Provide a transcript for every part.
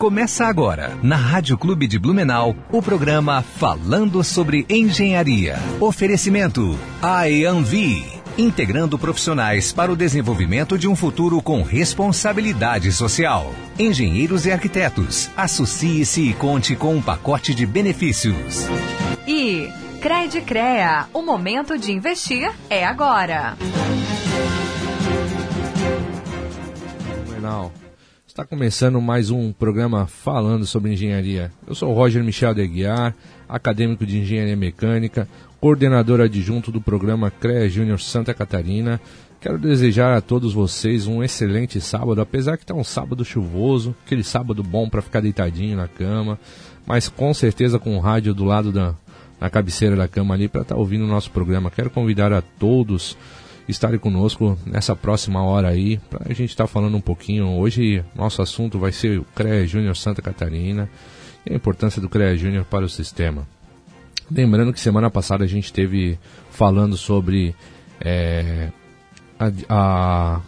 Começa agora, na Rádio Clube de Blumenau, o programa Falando sobre Engenharia. Oferecimento IAMV, integrando profissionais para o desenvolvimento de um futuro com responsabilidade social. Engenheiros e arquitetos, associe-se e conte com um pacote de benefícios. E Crede Crea, o momento de investir é agora. Blumenau. Está começando mais um programa falando sobre engenharia. Eu sou Roger Michel de Aguiar, acadêmico de engenharia mecânica, coordenador adjunto do programa CREA Júnior Santa Catarina. Quero desejar a todos vocês um excelente sábado, apesar que está um sábado chuvoso, aquele sábado bom para ficar deitadinho na cama, mas com certeza com o rádio do lado da na cabeceira da cama ali para estar tá ouvindo o nosso programa. Quero convidar a todos estarem conosco nessa próxima hora aí, para a gente estar tá falando um pouquinho. Hoje, nosso assunto vai ser o CREA Júnior Santa Catarina e a importância do CREA Júnior para o sistema. Lembrando que semana passada a gente esteve falando sobre é, a, a,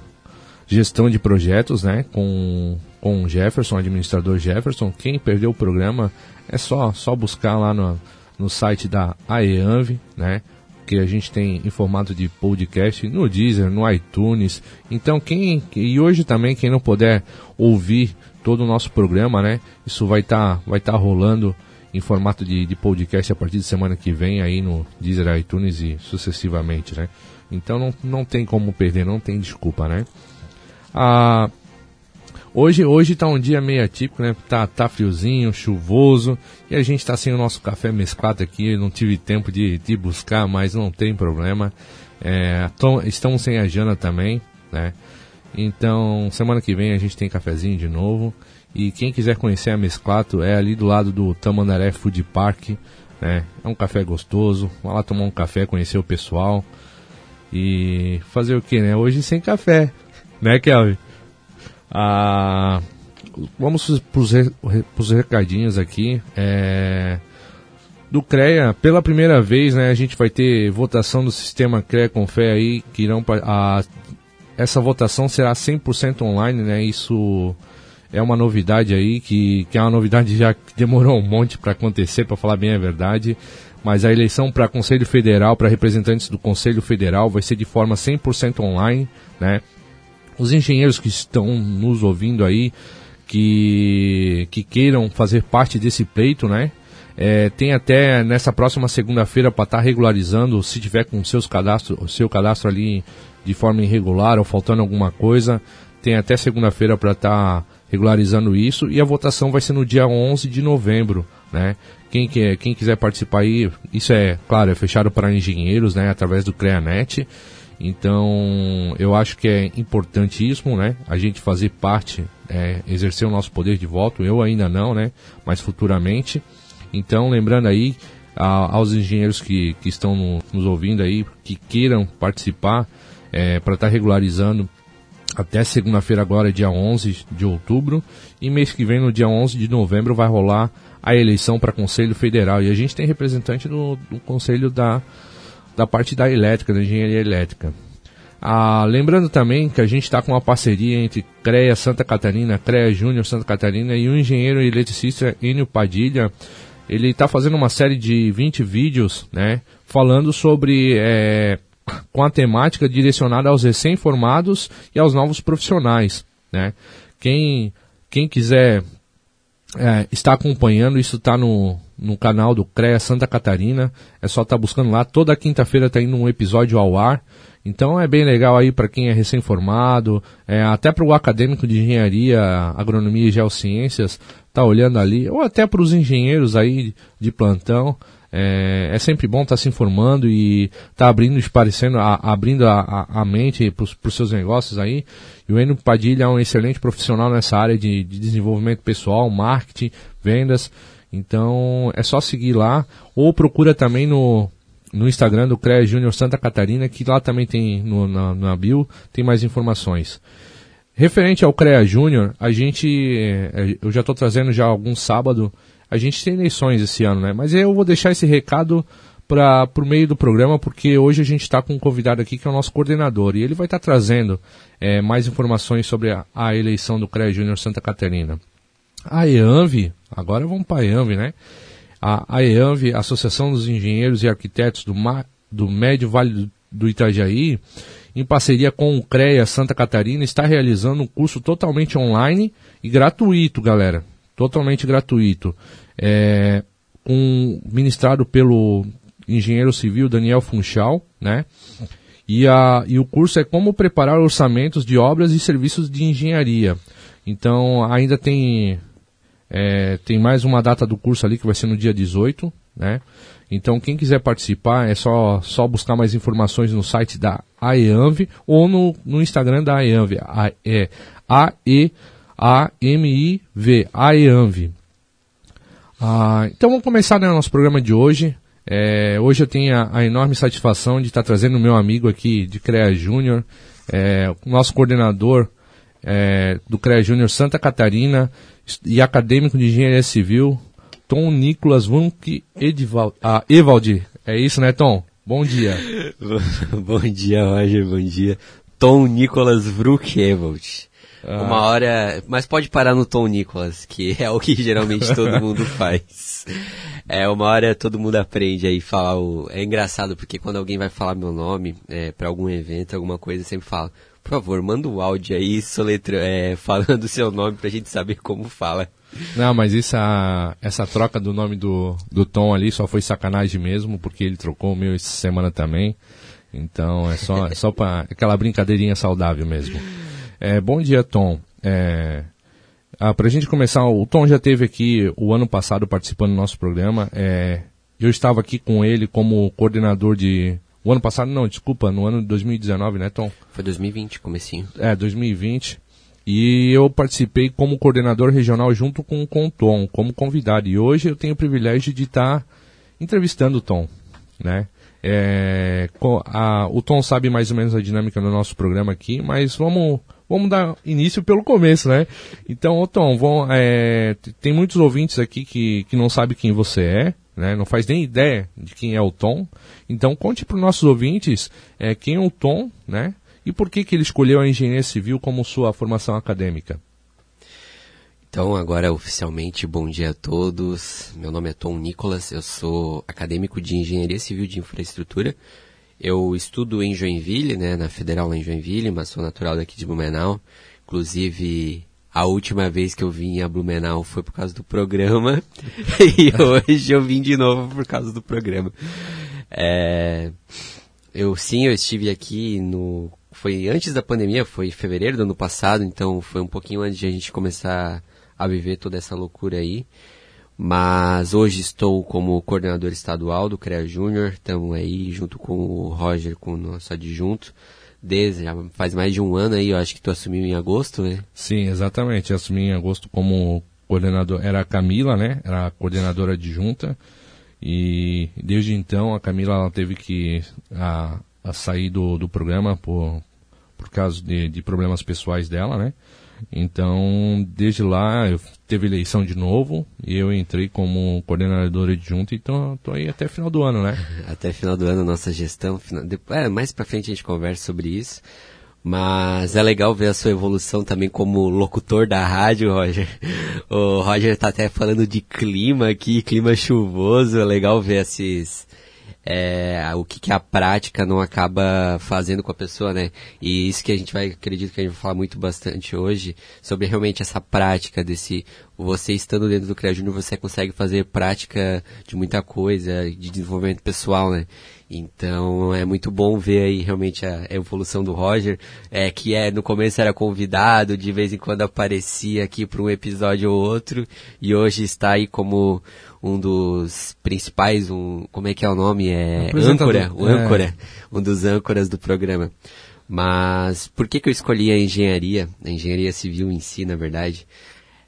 gestão de projetos né, com, com Jefferson, administrador Jefferson. Quem perdeu o programa é só, só buscar lá no, no site da AEANV, né? Que a gente tem em formato de podcast no Deezer, no iTunes. Então quem e hoje também quem não puder ouvir todo o nosso programa, né? Isso vai estar tá, vai tá rolando em formato de, de podcast a partir de semana que vem aí no Deezer, iTunes e sucessivamente, né? Então não, não tem como perder, não tem desculpa, né? Ah, Hoje, hoje tá um dia meio atípico, né? Tá, tá friozinho, chuvoso, e a gente tá sem o nosso café mesclado aqui, não tive tempo de, de buscar, mas não tem problema. É, estamos sem a Jana também, né? Então, semana que vem a gente tem cafezinho de novo. E quem quiser conhecer a Mesclato é ali do lado do Tamandaré Food Park, né? É um café gostoso, vai lá tomar um café, conhecer o pessoal. E fazer o que, né? Hoje sem café, né, Kelvin? Ah, vamos para os recadinhos aqui. É, do CREA, pela primeira vez, né, a gente vai ter votação do sistema CREA com fé aí, que irão, a, essa votação será 100% online, né, isso é uma novidade aí, que, que é uma novidade já que demorou um monte para acontecer, para falar bem a verdade, mas a eleição para Conselho Federal, para representantes do Conselho Federal, vai ser de forma 100% online, né, os engenheiros que estão nos ouvindo aí, que, que queiram fazer parte desse pleito, né? É, tem até nessa próxima segunda-feira para estar tá regularizando, se tiver com seus cadastro, seu cadastro ali de forma irregular ou faltando alguma coisa, tem até segunda-feira para estar tá regularizando isso e a votação vai ser no dia 11 de novembro, né? Quem, quer, quem quiser participar aí, isso é, claro, é fechado para engenheiros, né? Através do CREANET. Então, eu acho que é importantíssimo, né? A gente fazer parte, é, exercer o nosso poder de voto. Eu ainda não, né? Mas futuramente. Então, lembrando aí a, aos engenheiros que, que estão no, nos ouvindo aí, que queiram participar, é, para estar tá regularizando até segunda-feira agora, dia 11 de outubro. E mês que vem, no dia 11 de novembro, vai rolar a eleição para Conselho Federal. E a gente tem representante do, do Conselho da da parte da elétrica, da engenharia elétrica. Ah, lembrando também que a gente está com uma parceria entre CREA Santa Catarina, CREA Júnior Santa Catarina e o engenheiro eletricista Enio Padilha. Ele está fazendo uma série de 20 vídeos, né, falando sobre é, com a temática direcionada aos recém-formados e aos novos profissionais, né. Quem quem quiser é, está acompanhando, isso está no, no canal do CREA Santa Catarina. É só estar tá buscando lá. Toda quinta-feira está indo um episódio ao ar. Então é bem legal aí para quem é recém-formado, é, até para o acadêmico de engenharia, agronomia e geociências, tá olhando ali, ou até para os engenheiros aí de plantão. É, é sempre bom estar tá se informando e estar tá abrindo, esparecendo, a, abrindo a, a, a mente para os seus negócios aí. E o Enio Padilha é um excelente profissional nessa área de, de desenvolvimento pessoal, marketing, vendas. Então é só seguir lá ou procura também no, no Instagram do CREA Júnior Santa Catarina, que lá também tem no, na, na bio, tem mais informações. Referente ao CREA Júnior, a gente, é, eu já estou trazendo já algum sábado, a gente tem eleições esse ano, né? Mas eu vou deixar esse recado para o meio do programa, porque hoje a gente está com um convidado aqui que é o nosso coordenador, e ele vai estar tá trazendo é, mais informações sobre a, a eleição do CREA Júnior Santa Catarina. A EANV, agora vamos para a EANV, né? A, a EANV, Associação dos Engenheiros e Arquitetos do, Ma, do Médio Vale do, Itajaí, em parceria com o CREA Santa Catarina, está realizando um curso totalmente online e gratuito, galera. Totalmente gratuito. É, um, ministrado pelo engenheiro civil Daniel Funchal, né? E, a, e o curso é como preparar orçamentos de obras e serviços de engenharia. Então ainda tem, é, tem mais uma data do curso ali que vai ser no dia 18, né? Então quem quiser participar é só, só buscar mais informações no site da AEANV ou no, no Instagram da AEANV. A, é A-E-A-M-I-V, AEANV. Ah, então vamos começar né, nosso programa de hoje. É, hoje eu tenho a, a, enorme satisfação de estar trazendo o meu amigo aqui de CREA Júnior, é, nosso coordenador é, do CREA Júnior Santa Catarina e acadêmico de Engenharia Civil, Tom Nicolas Vunk Edvald, ah, Evaldi. É isso, né, Tom? Bom dia. bom dia, Roger, bom dia. Tom Nicolas Vruk Evald. Ah. Uma hora. Mas pode parar no Tom Nicholas, que é o que geralmente todo mundo faz. É, uma hora todo mundo aprende aí falar o. É engraçado porque quando alguém vai falar meu nome é, para algum evento, alguma coisa, sempre fala, por favor, manda o um áudio aí soletra, é, falando o seu nome pra gente saber como fala. Não, mas essa, essa troca do nome do, do Tom ali só foi sacanagem mesmo, porque ele trocou o meu essa semana também. Então é só, é só pra aquela brincadeirinha saudável mesmo. É, bom dia, Tom. É, ah, Para a gente começar, o Tom já teve aqui o ano passado participando do nosso programa. É, eu estava aqui com ele como coordenador de. O ano passado, não, desculpa, no ano de 2019, né, Tom? Foi 2020, comecinho. É, 2020. E eu participei como coordenador regional junto com, com o Tom, como convidado. E hoje eu tenho o privilégio de estar entrevistando o Tom, né? É, a, o Tom sabe mais ou menos a dinâmica do nosso programa aqui, mas vamos vamos dar início pelo começo, né? Então, Tom, vão, é, tem muitos ouvintes aqui que, que não sabem quem você é, né? Não faz nem ideia de quem é o Tom. Então, conte para os nossos ouvintes é, quem é o Tom, né? E por que, que ele escolheu a engenharia civil como sua formação acadêmica? Então, agora oficialmente, bom dia a todos. Meu nome é Tom Nicolas, eu sou acadêmico de Engenharia Civil de Infraestrutura eu estudo em Joinville, né, na Federal em Joinville, mas sou natural daqui de Blumenau. Inclusive, a última vez que eu vim a Blumenau foi por causa do programa. e hoje eu vim de novo por causa do programa. É, eu sim, eu estive aqui no. Foi antes da pandemia, foi em fevereiro do ano passado, então foi um pouquinho antes de a gente começar a viver toda essa loucura aí. Mas hoje estou como coordenador estadual do CREA Júnior, estamos aí junto com o Roger, com o nosso adjunto. Desde, já faz mais de um ano aí, eu acho que tu assumiu em agosto, né? Sim, exatamente. Eu assumi em agosto como coordenador. Era a Camila, né? Era a coordenadora adjunta. E desde então a Camila ela teve que a, a sair do, do programa por, por causa de, de problemas pessoais dela, né? Então, desde lá, eu teve eleição de novo e eu entrei como coordenador adjunto, então tô aí até final do ano, né? Até final do ano, nossa gestão. É, mais pra frente a gente conversa sobre isso. Mas é legal ver a sua evolução também como locutor da rádio, Roger. O Roger tá até falando de clima aqui, clima chuvoso. É legal ver esses, é, o que, que, a prática não acaba fazendo com a pessoa, né? E isso que a gente vai, acredito que a gente vai falar muito bastante hoje, sobre realmente essa prática desse, você estando dentro do CREA Júnior, você consegue fazer prática de muita coisa, de desenvolvimento pessoal, né? Então é muito bom ver aí realmente a evolução do Roger, é, que é no começo era convidado, de vez em quando aparecia aqui para um episódio ou outro, e hoje está aí como um dos principais, um, como é que é o nome? É âncora, o é. âncora, um dos âncoras do programa. Mas por que que eu escolhi a engenharia, a engenharia civil em si, na verdade?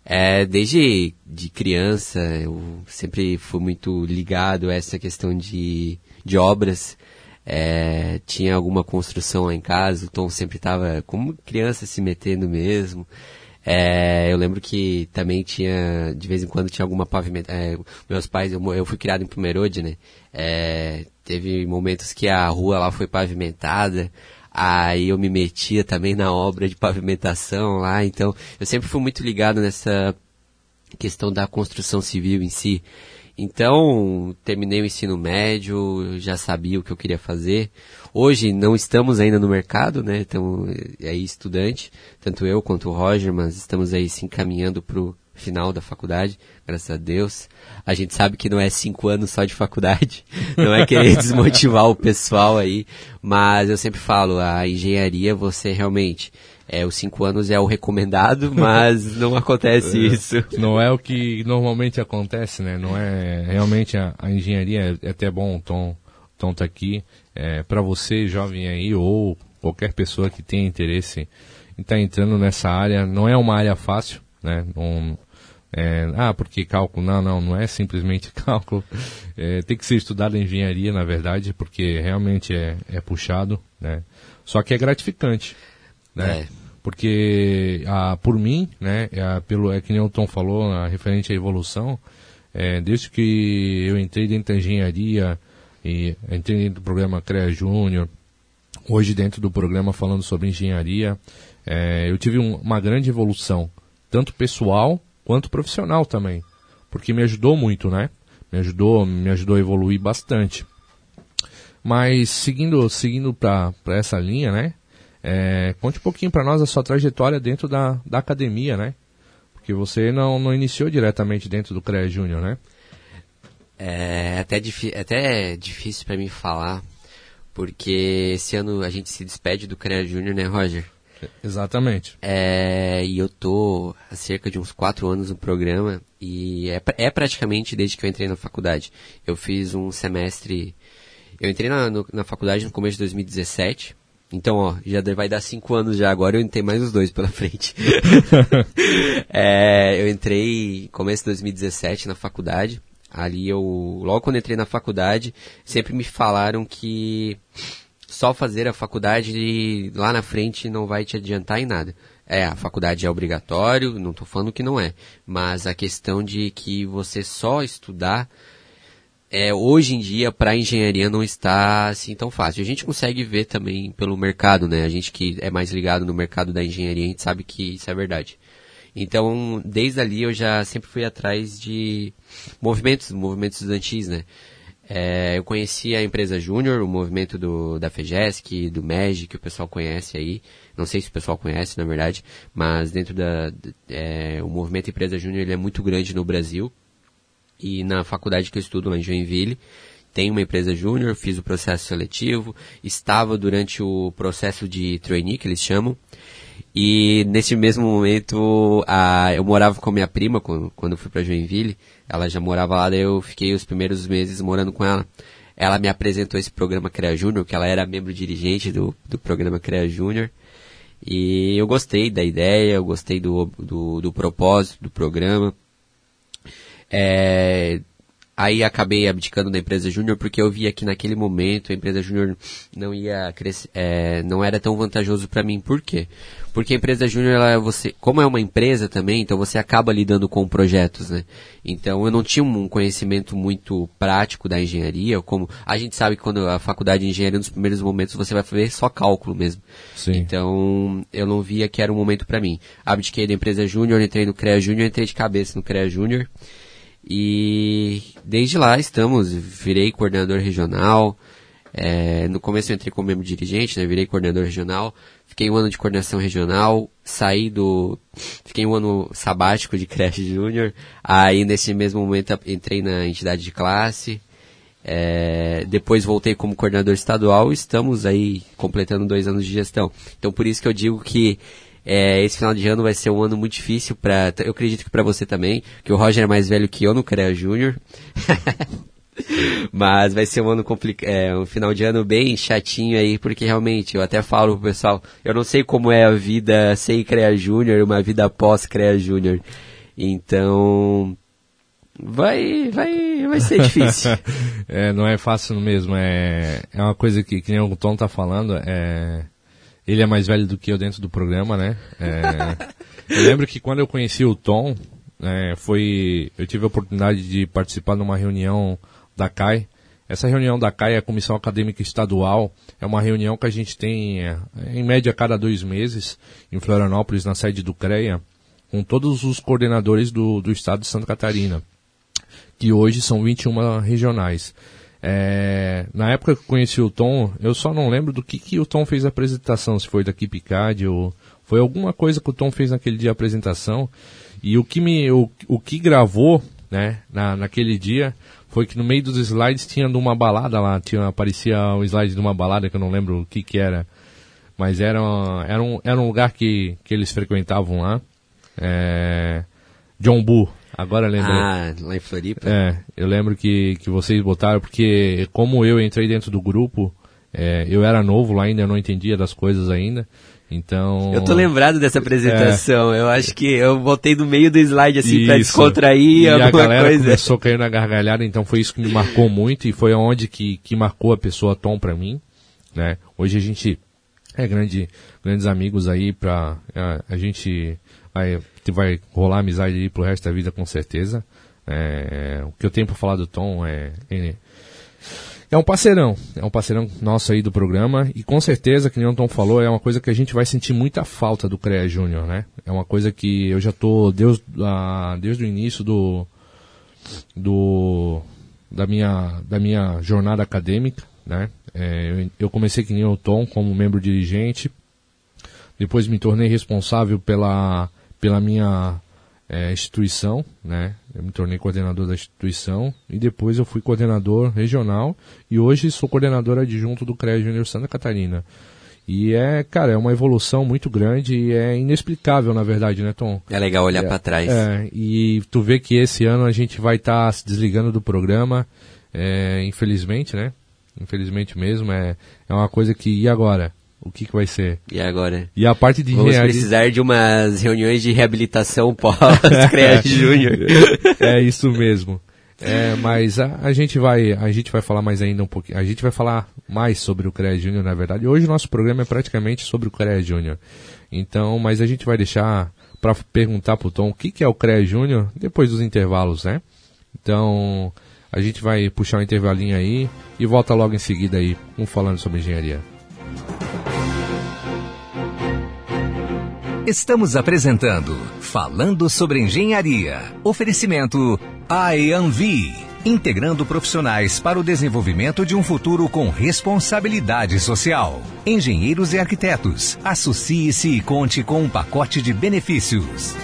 É, desde de criança, eu sempre fui muito ligado a essa questão de, de obras. É, tinha alguma construção lá em casa, o Tom sempre estava como criança se metendo mesmo. É, eu lembro que também tinha, de vez em quando tinha alguma pavimentação. É, meus pais, eu, eu, fui criado em Pomerode, né? É, teve momentos que a rua lá foi pavimentada, aí eu me metia também na obra de pavimentação lá, então eu sempre fui muito ligado nessa questão da construção civil em si. Então, terminei o ensino médio, já sabia o que eu queria fazer. Hoje não estamos ainda no mercado, né? Estamos aí estudante, tanto eu quanto o Roger, mas estamos aí se encaminhando para o final da faculdade, graças a Deus. A gente sabe que não é cinco anos só de faculdade, não é querer desmotivar o pessoal aí, mas eu sempre falo, a engenharia você realmente é, os cinco anos é o recomendado, mas não acontece é, isso. Não é o que normalmente acontece, né? Não é realmente a, a engenharia é, é até bom o Tom, Tom tá aqui. É, para você, jovem aí, ou qualquer pessoa que tenha interesse em estar tá entrando nessa área, não é uma área fácil, né? Não, é, ah, porque cálculo? Não, não, não é simplesmente cálculo. É, tem que ser estudado engenharia, na verdade, porque realmente é, é puxado, né? Só que é gratificante né? É. Porque, ah, por mim, né, é, pelo, é que nem o Tom falou, a, referente à evolução, é, desde que eu entrei dentro da engenharia, e entrei dentro do programa CREA Júnior, hoje dentro do programa falando sobre engenharia, é, eu tive um, uma grande evolução, tanto pessoal quanto profissional também, porque me ajudou muito, né? Me ajudou, me ajudou a evoluir bastante. Mas seguindo, seguindo para essa linha, né? É, conte um pouquinho para nós a sua trajetória dentro da, da academia, né? Porque você não, não iniciou diretamente dentro do CREA Júnior, né? É até, é até difícil para mim falar, porque esse ano a gente se despede do CREA Júnior, né, Roger? Exatamente. É, e eu tô há cerca de uns quatro anos no programa e é, é praticamente desde que eu entrei na faculdade. Eu fiz um semestre. Eu entrei na, no, na faculdade no começo de 2017 então, ó, já vai dar cinco anos já agora, eu entrei mais os dois pela frente. é, eu entrei começo de 2017 na faculdade. Ali eu, logo quando entrei na faculdade, sempre me falaram que só fazer a faculdade lá na frente não vai te adiantar em nada. É, a faculdade é obrigatório, não estou falando que não é, mas a questão de que você só estudar é, hoje em dia para engenharia não está assim tão fácil. A gente consegue ver também pelo mercado, né? A gente que é mais ligado no mercado da engenharia, a gente sabe que isso é verdade. Então, desde ali eu já sempre fui atrás de movimentos, movimentos estudantis, né? É, eu conheci a empresa Júnior, o movimento do, da FEGESC, do MEG, que o pessoal conhece aí. Não sei se o pessoal conhece, na verdade, mas dentro da, é, o movimento Empresa Júnior ele é muito grande no Brasil e na faculdade que eu estudo lá em Joinville, tem uma empresa júnior, fiz o processo seletivo, estava durante o processo de trainee, que eles chamam, e nesse mesmo momento a, eu morava com a minha prima quando, quando eu fui para Joinville, ela já morava lá, daí eu fiquei os primeiros meses morando com ela. Ela me apresentou esse programa CREA Júnior, que ela era membro dirigente do, do programa CREA Júnior, e eu gostei da ideia, eu gostei do, do, do propósito do programa, é, aí acabei abdicando da empresa júnior porque eu via que naquele momento a empresa júnior não ia crescer, é, não era tão vantajoso para mim. Por quê? Porque a empresa júnior, você, como é uma empresa também, então você acaba lidando com projetos, né? Então eu não tinha um conhecimento muito prático da engenharia, como a gente sabe que quando a faculdade de engenharia nos primeiros momentos você vai ver só cálculo mesmo. Sim. Então eu não via que era um momento para mim. Abdiquei da empresa júnior, entrei no CREA Júnior, entrei de cabeça no CREA Júnior. E desde lá estamos, virei coordenador regional. É, no começo eu entrei como membro dirigente, né, virei coordenador regional. Fiquei um ano de coordenação regional, saí do. Fiquei um ano sabático de creche júnior. Aí nesse mesmo momento entrei na entidade de classe. É, depois voltei como coordenador estadual estamos aí completando dois anos de gestão. Então por isso que eu digo que é, esse final de ano vai ser um ano muito difícil para, eu acredito que para você também, que o Roger é mais velho que eu no CREA Júnior. Mas vai ser um ano complicado, é, um final de ano bem chatinho aí, porque realmente, eu até falo pro pessoal, eu não sei como é a vida sem CREA Júnior, uma vida pós CREA Júnior. Então, vai, vai, vai ser difícil. é, não é fácil mesmo, é, é uma coisa que, que nem o Tom tá falando, é, ele é mais velho do que eu dentro do programa, né? É, eu lembro que quando eu conheci o Tom, é, foi, eu tive a oportunidade de participar numa reunião da CAI. Essa reunião da CAI, a Comissão Acadêmica Estadual, é uma reunião que a gente tem, é, em média, a cada dois meses, em Florianópolis, na sede do CREA, com todos os coordenadores do, do estado de Santa Catarina, que hoje são 21 regionais. É, na época que eu conheci o Tom, eu só não lembro do que, que o Tom fez a apresentação, se foi daqui Picard ou foi alguma coisa que o Tom fez naquele dia a apresentação. E o que me o, o que gravou, né, na, naquele dia foi que no meio dos slides tinha uma balada lá, tinha aparecia um slide de uma balada que eu não lembro o que que era, mas era era um, era um lugar que, que eles frequentavam lá. É, John Bull, Agora lembro. Ah, lá em Floripa? É, eu lembro que, que vocês botaram, porque como eu entrei dentro do grupo, é, eu era novo lá ainda, eu não entendia das coisas ainda. Então. Eu tô lembrado dessa apresentação. É, eu acho que eu botei no meio do slide assim isso. pra descontrair e alguma a galera coisa. começou a cair na gargalhada, então foi isso que me marcou muito e foi onde que, que marcou a pessoa Tom pra mim. Né? Hoje a gente é grande, grandes amigos aí pra. A, a gente vai, vai rolar amizade aí pro resto da vida com certeza. É, o que eu tenho pra falar do Tom é, é, é um parceirão, é um parceirão nosso aí do programa e com certeza, que nem o Tom falou, é uma coisa que a gente vai sentir muita falta do CREA Júnior, né? É uma coisa que eu já tô desde, ah, desde o início do, do da minha da minha jornada acadêmica, né? É, eu, eu comecei que nem o Tom como membro dirigente, depois me tornei responsável pela pela minha é, instituição, né? Eu me tornei coordenador da instituição e depois eu fui coordenador regional e hoje sou coordenador adjunto do CREA Júnior Santa Catarina. E é, cara, é uma evolução muito grande e é inexplicável, na verdade, né, Tom? É legal olhar é, para trás. É, e tu vê que esse ano a gente vai estar tá se desligando do programa, é, infelizmente, né? Infelizmente mesmo, é, é uma coisa que, e agora? O que, que vai ser? E agora? E a parte de Vamos engenharia... precisar de umas reuniões de reabilitação pós-CREAT Júnior. É isso mesmo. É, mas a, a, gente vai a gente vai falar mais ainda um pouquinho. A gente vai falar mais sobre o CREA Júnior, na verdade. Hoje o nosso programa é praticamente sobre o CREA Júnior. Então, mas a gente vai deixar para perguntar pro Tom o que, que é o CREA Júnior depois dos intervalos, né? Então, a gente vai puxar um intervalinho aí e volta logo em seguida aí, um falando sobre engenharia. Estamos apresentando Falando sobre Engenharia. Oferecimento IAMV. Integrando profissionais para o desenvolvimento de um futuro com responsabilidade social. Engenheiros e arquitetos. Associe-se e conte com um pacote de benefícios.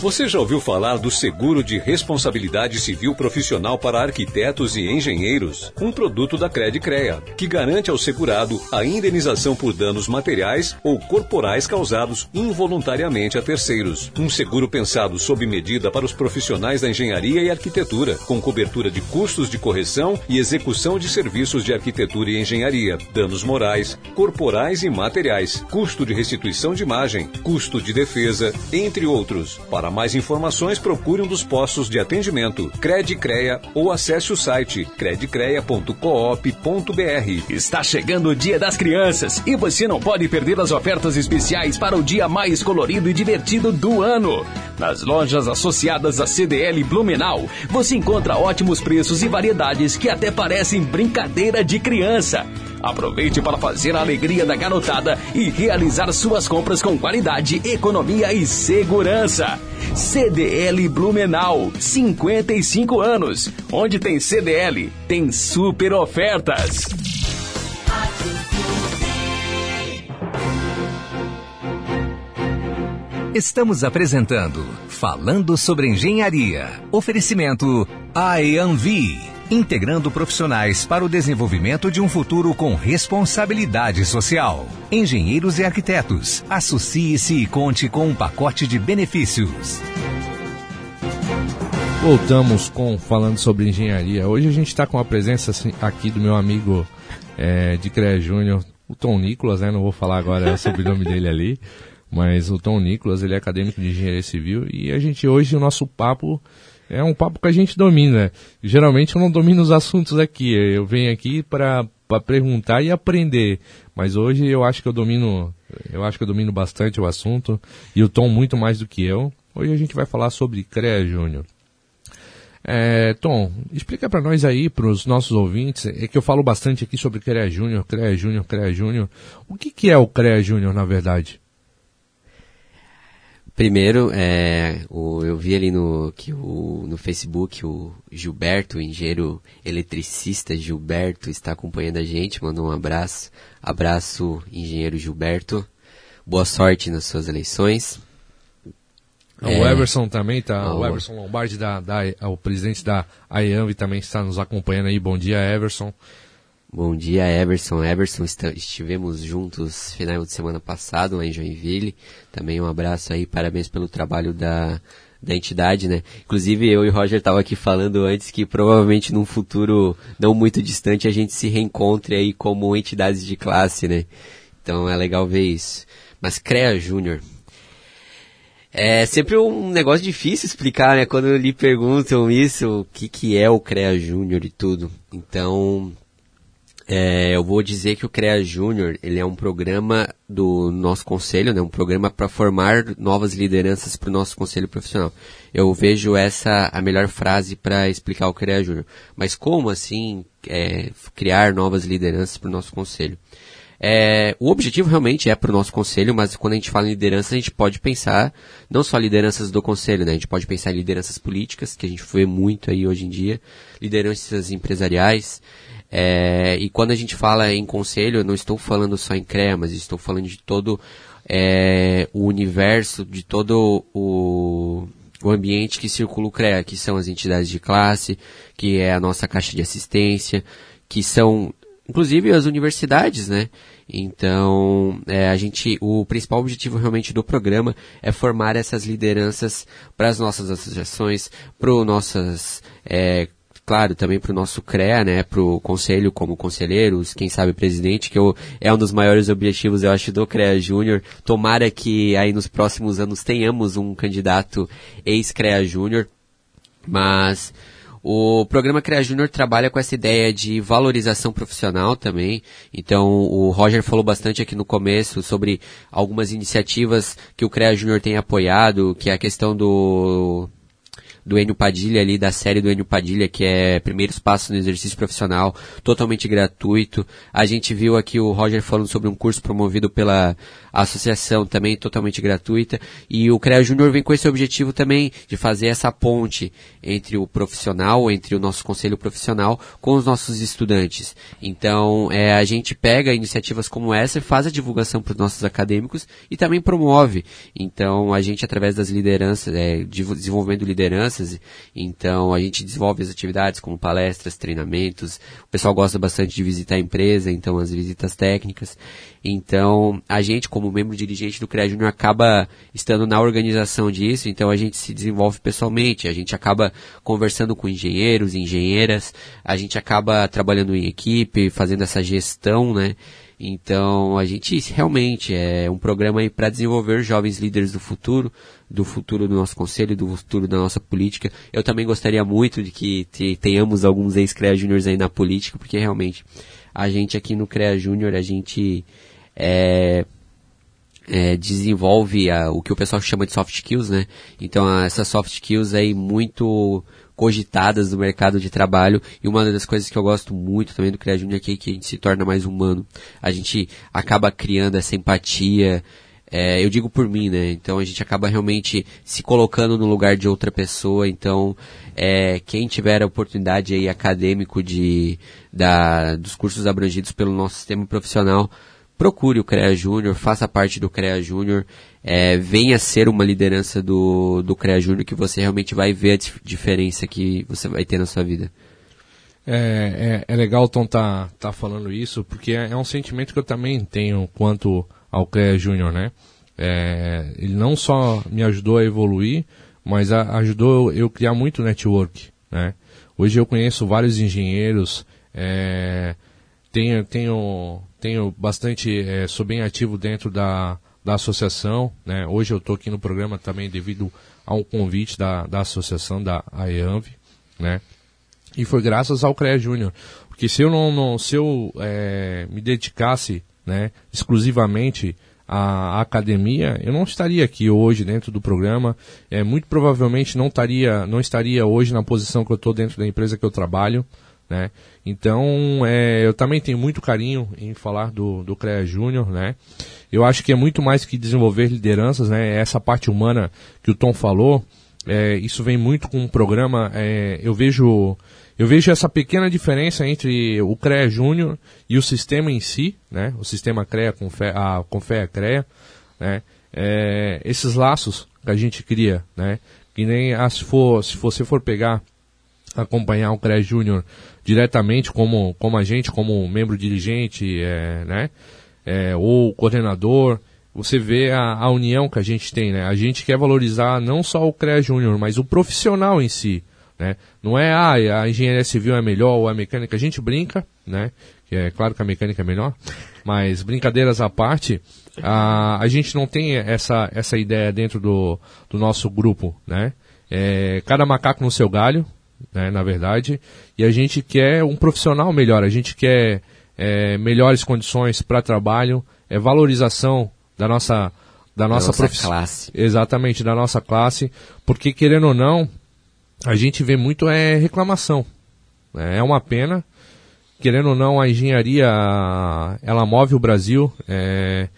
Você já ouviu falar do seguro de responsabilidade civil profissional para arquitetos e engenheiros? Um produto da Credicrea, que garante ao segurado a indenização por danos materiais ou corporais causados involuntariamente a terceiros. Um seguro pensado sob medida para os profissionais da engenharia e arquitetura, com cobertura de custos de correção e execução de serviços de arquitetura e engenharia, danos morais, corporais e materiais, custo de restituição de imagem, custo de defesa, entre outros. Para para mais informações, procure um dos postos de atendimento Credicreia ou acesse o site credicreia.coop.br. Está chegando o Dia das Crianças e você não pode perder as ofertas especiais para o dia mais colorido e divertido do ano. Nas lojas associadas à CDL Blumenau, você encontra ótimos preços e variedades que até parecem brincadeira de criança. Aproveite para fazer a alegria da garotada e realizar suas compras com qualidade, economia e segurança. CDL Blumenau, 55 anos. Onde tem CDL, tem super ofertas. Estamos apresentando Falando sobre Engenharia. Oferecimento IAMV integrando profissionais para o desenvolvimento de um futuro com responsabilidade social. Engenheiros e arquitetos, associe-se e conte com um pacote de benefícios. Voltamos com falando sobre engenharia. Hoje a gente está com a presença assim, aqui do meu amigo é, de CREA Júnior, o Tom Nicolas, né? Não vou falar agora sobre o nome dele ali, mas o Tom Nicolas, ele é acadêmico de engenharia civil e a gente hoje o nosso papo é um papo que a gente domina. Geralmente eu não domino os assuntos aqui. Eu venho aqui para perguntar e aprender. Mas hoje eu acho que eu domino, eu acho que eu domino bastante o assunto e o Tom muito mais do que eu. Hoje a gente vai falar sobre CREA Júnior. É, Tom, explica para nós aí, para os nossos ouvintes, é que eu falo bastante aqui sobre CREA Júnior, CREA Júnior, CREA Júnior. O que, que é o CREA Júnior, na verdade? Primeiro, é, o, eu vi ali no, que o, no Facebook o Gilberto, o engenheiro eletricista Gilberto, está acompanhando a gente, mandou um abraço. Abraço, engenheiro Gilberto. Boa sorte nas suas eleições. O é, Everson também tá, o Everson Lombardi, da, da, o presidente da IAMV também está nos acompanhando aí. Bom dia, Everson. Bom dia, Everson. Everson, estivemos juntos final de semana passado lá em Joinville. Também um abraço aí, parabéns pelo trabalho da, da entidade, né? Inclusive eu e o Roger estavam aqui falando antes que provavelmente num futuro não muito distante a gente se reencontre aí como entidades de classe, né? Então é legal ver isso. Mas CREA Júnior. É sempre um negócio difícil explicar, né? Quando lhe perguntam isso, o que, que é o CREA Júnior e tudo. Então, é, eu vou dizer que o CREA Júnior ele é um programa do nosso conselho, né, um programa para formar novas lideranças para o nosso conselho profissional. Eu vejo essa a melhor frase para explicar o CREA Júnior. Mas como assim é, criar novas lideranças para o nosso conselho? É, o objetivo realmente é para o nosso conselho, mas quando a gente fala em liderança, a gente pode pensar não só lideranças do conselho, né? A gente pode pensar em lideranças políticas, que a gente vê muito aí hoje em dia, lideranças empresariais, é, e quando a gente fala em conselho, eu não estou falando só em CREA, mas estou falando de todo é, o universo, de todo o, o ambiente que circula o CREA, que são as entidades de classe, que é a nossa caixa de assistência, que são inclusive as universidades, né? Então, é, a gente, o principal objetivo realmente do programa é formar essas lideranças para as nossas associações, para nossas é, claro, também para o nosso CREA, né, para o conselho como conselheiros, quem sabe presidente, que eu, é um dos maiores objetivos, eu acho, do CREA Júnior. Tomara que aí nos próximos anos tenhamos um candidato ex-CREA Júnior, mas o programa CREA Júnior trabalha com essa ideia de valorização profissional também. Então, o Roger falou bastante aqui no começo sobre algumas iniciativas que o CREA Júnior tem apoiado, que é a questão do do Enio Padilha ali, da série do Enio Padilha, que é Primeiros Passos no Exercício Profissional, totalmente gratuito. A gente viu aqui o Roger falando sobre um curso promovido pela associação, também totalmente gratuita. E o CREA Júnior vem com esse objetivo também de fazer essa ponte entre o profissional, entre o nosso conselho profissional, com os nossos estudantes. Então, é, a gente pega iniciativas como essa e faz a divulgação para os nossos acadêmicos e também promove. Então, a gente, através das lideranças, é, desenvolvendo então a gente desenvolve as atividades como palestras, treinamentos. O pessoal gosta bastante de visitar a empresa, então as visitas técnicas. Então a gente, como membro dirigente do CREA Júnior, acaba estando na organização disso, então a gente se desenvolve pessoalmente, a gente acaba conversando com engenheiros, engenheiras, a gente acaba trabalhando em equipe, fazendo essa gestão, né? Então, a gente realmente é um programa aí para desenvolver jovens líderes do futuro, do futuro do nosso conselho, do futuro da nossa política. Eu também gostaria muito de que tenhamos alguns ex-CREA Júniors aí na política, porque realmente a gente aqui no CREA Júnior, a gente é, é, desenvolve a, o que o pessoal chama de soft skills, né? Então, essas soft skills aí muito cogitadas no mercado de trabalho. E uma das coisas que eu gosto muito também do Cria Júnior aqui é que a gente se torna mais humano. A gente acaba criando essa empatia. É, eu digo por mim, né? Então a gente acaba realmente se colocando no lugar de outra pessoa. Então, é, quem tiver a oportunidade aí acadêmico de, da, dos cursos abrangidos pelo nosso sistema profissional, procure o CREA Júnior, faça parte do CREA Júnior, é, venha ser uma liderança do, do CREA Júnior que você realmente vai ver a dif diferença que você vai ter na sua vida. É, é, é legal o Tom tá, tá falando isso, porque é, é, um sentimento que eu também tenho quanto ao CREA Júnior, né? É, ele não só me ajudou a evoluir, mas a, ajudou eu criar muito network, né? Hoje eu conheço vários engenheiros, é, tenho, tenho tenho bastante, é, sou bem ativo dentro da, da associação, né? Hoje eu estou aqui no programa também devido a um convite da, da associação da AEANV, né? E foi graças ao CREA Júnior, porque se eu não, não se eu é, me dedicasse, né, exclusivamente à academia, eu não estaria aqui hoje dentro do programa, é muito provavelmente não estaria, não estaria hoje na posição que eu estou dentro da empresa que eu trabalho, né? Então, é, eu também tenho muito carinho em falar do, do CREA Júnior, né? Eu acho que é muito mais que desenvolver lideranças, né? Essa parte humana que o Tom falou, é, isso vem muito com o programa. É, eu vejo eu vejo essa pequena diferença entre o CREA Júnior e o sistema em si, né? O sistema CREA com fé, a Confea CREA, né? É, esses laços que a gente cria, né? Que nem se, for, se você for pegar acompanhar o CREA Júnior diretamente como, como agente, como membro dirigente, é, né? É, ou coordenador, você vê a, a, união que a gente tem, né? A gente quer valorizar não só o CREA Júnior, mas o profissional em si, né? Não é, ah, a engenharia civil é melhor ou a mecânica, a gente brinca, né? É claro que a mecânica é melhor, mas brincadeiras à parte, a, a gente não tem essa, essa ideia dentro do, do nosso grupo, né? É, cada macaco no seu galho, né, na verdade, e a gente quer um profissional melhor, a gente quer é, melhores condições para trabalho, é valorização da nossa da nossa, nossa profiss... classe. Exatamente, da nossa classe, porque querendo ou não, a gente vê muito é reclamação. É uma pena, querendo ou não, a engenharia ela move o Brasil. É...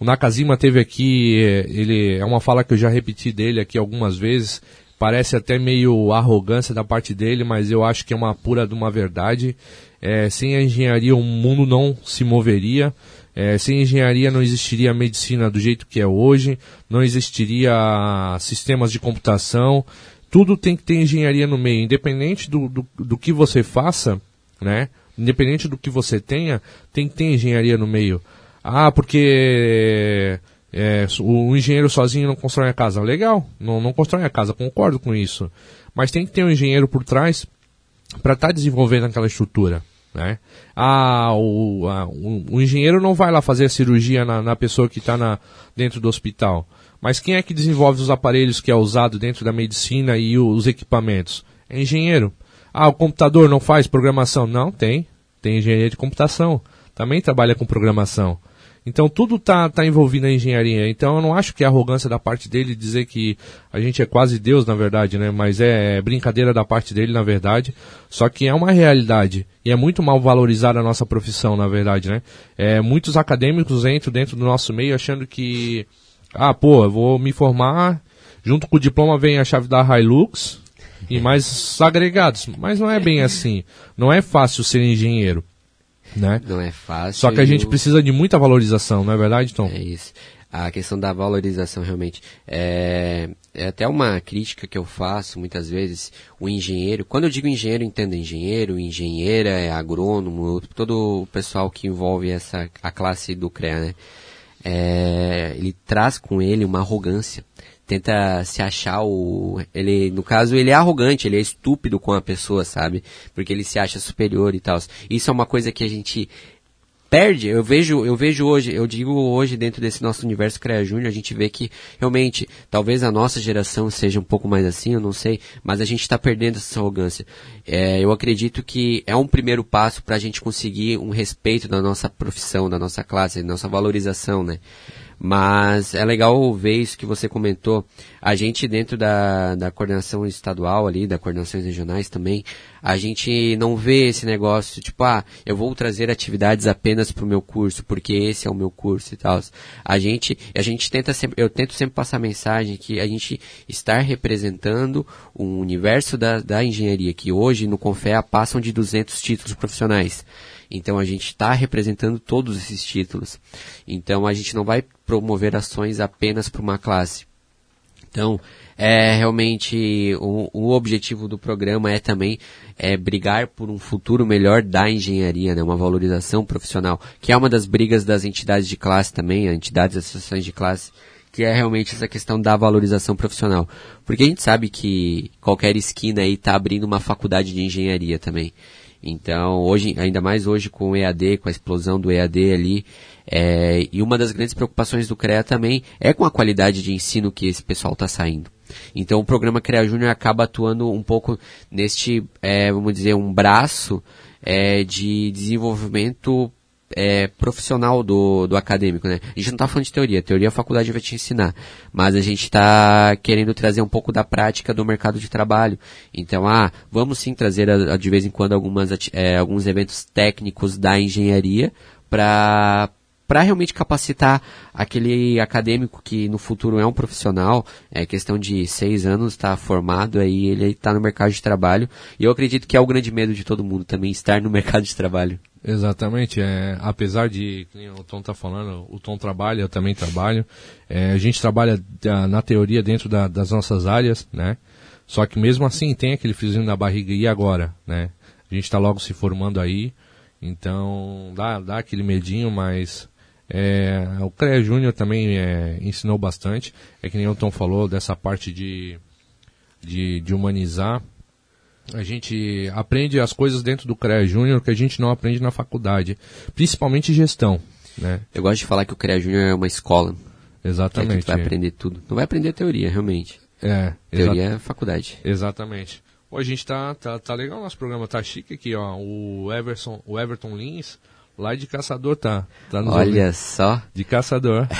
O Nakazima teve aqui, ele é uma fala que eu já repeti dele aqui algumas vezes. Parece até meio arrogância da parte dele, mas eu acho que é uma pura de uma verdade. É, sem a engenharia o mundo não se moveria. É, sem engenharia não existiria medicina do jeito que é hoje, não existiria sistemas de computação. Tudo tem que ter engenharia no meio, independente do, do, do que você faça, né? Independente do que você tenha, tem que ter engenharia no meio. Ah, porque é, o, engenheiro sozinho não constrói a casa. Legal, não, não constrói a casa, concordo com isso. Mas tem que ter um engenheiro por trás para estar tá desenvolvendo aquela estrutura. Né? Ah, o, a, o, o, engenheiro não vai lá fazer a cirurgia na, na pessoa que está dentro do hospital. Mas quem é que desenvolve os aparelhos que é usado dentro da medicina e os equipamentos? É engenheiro. Ah, o computador não faz programação? Não, tem. Tem engenharia de computação. Também trabalha com programação. Então tudo está tá envolvido na engenharia. Então eu não acho que é arrogância da parte dele dizer que a gente é quase Deus, na verdade, né? Mas é brincadeira da parte dele, na verdade. Só que é uma realidade. E é muito mal valorizada a nossa profissão, na verdade, né? É, muitos acadêmicos entram dentro do nosso meio achando que. Ah, pô, eu vou me formar. Junto com o diploma vem a chave da Hilux e mais agregados. Mas não é bem assim. Não é fácil ser engenheiro né? Não é fácil. Só que a gente precisa de muita valorização, não é verdade, Tom? É isso. A questão da valorização realmente é, é até uma crítica que eu faço muitas vezes. O engenheiro, quando eu digo engenheiro, entendo engenheiro, engenheira, é agrônomo, todo o pessoal que envolve essa a classe do CREA, né? É, ele traz com ele uma arrogância tenta se achar o. Ele, no caso, ele é arrogante, ele é estúpido com a pessoa, sabe? Porque ele se acha superior e tal. Isso é uma coisa que a gente perde. Eu vejo, eu vejo hoje, eu digo hoje dentro desse nosso universo CREA Júnior, a gente vê que realmente, talvez a nossa geração seja um pouco mais assim, eu não sei, mas a gente está perdendo essa arrogância. É, eu acredito que é um primeiro passo para a gente conseguir um respeito da nossa profissão, da nossa classe, da nossa valorização, né? Mas é legal ver isso que você comentou. A gente, dentro da, da coordenação estadual ali, da coordenações regionais também, a gente não vê esse negócio, tipo, ah, eu vou trazer atividades apenas para o meu curso, porque esse é o meu curso e tal. A gente, a gente tenta sempre, eu tento sempre passar a mensagem que a gente está representando um universo da, da engenharia, que hoje no Confea passam de 200 títulos profissionais. Então a gente está representando todos esses títulos. Então a gente não vai promover ações apenas para uma classe. Então, é realmente o, o, objetivo do programa é também é, brigar por um futuro melhor da engenharia, né, uma valorização profissional, que é uma das brigas das entidades de classe também, entidades e associações de classe, que é realmente essa questão da valorização profissional. Porque a gente sabe que qualquer esquina aí está abrindo uma faculdade de engenharia também. Então, hoje, ainda mais hoje com o EAD, com a explosão do EAD ali, é, e uma das grandes preocupações do CREA também é com a qualidade de ensino que esse pessoal está saindo. Então, o programa CREA Júnior acaba atuando um pouco neste, é, vamos dizer, um braço é, de desenvolvimento é, profissional do, do acadêmico, né? A gente não está falando de teoria, teoria a faculdade vai te ensinar, mas a gente está querendo trazer um pouco da prática do mercado de trabalho. Então, ah, vamos sim trazer a, a, de vez em quando algumas, é, alguns eventos técnicos da engenharia para para realmente capacitar aquele acadêmico que no futuro é um profissional, é questão de seis anos, está formado, aí ele está no mercado de trabalho. E eu acredito que é o grande medo de todo mundo também, estar no mercado de trabalho. Exatamente, é, apesar de, o Tom está falando, o Tom trabalha, eu também trabalho, é, a gente trabalha na teoria dentro da, das nossas áreas, né? Só que mesmo assim tem aquele friozinho na barriga, e agora, né? A gente está logo se formando aí, então dá, dá aquele medinho, mas é, o CREA Júnior também é, ensinou bastante. É que nem o Tom falou dessa parte de, de, de, humanizar. A gente aprende as coisas dentro do CREA Júnior que a gente não aprende na faculdade, principalmente gestão. Né? Eu gosto de falar que o CREA Júnior é uma escola. Exatamente. Que vai aprender tudo. Não vai aprender teoria, realmente. É. Teoria é faculdade. Exatamente. Pô, a gente tá, tá, tá legal o nosso programa, tá chique aqui, ó. O Everson, o Everton Lins Lá de caçador tá. tá Olha ouvindo. só. De caçador.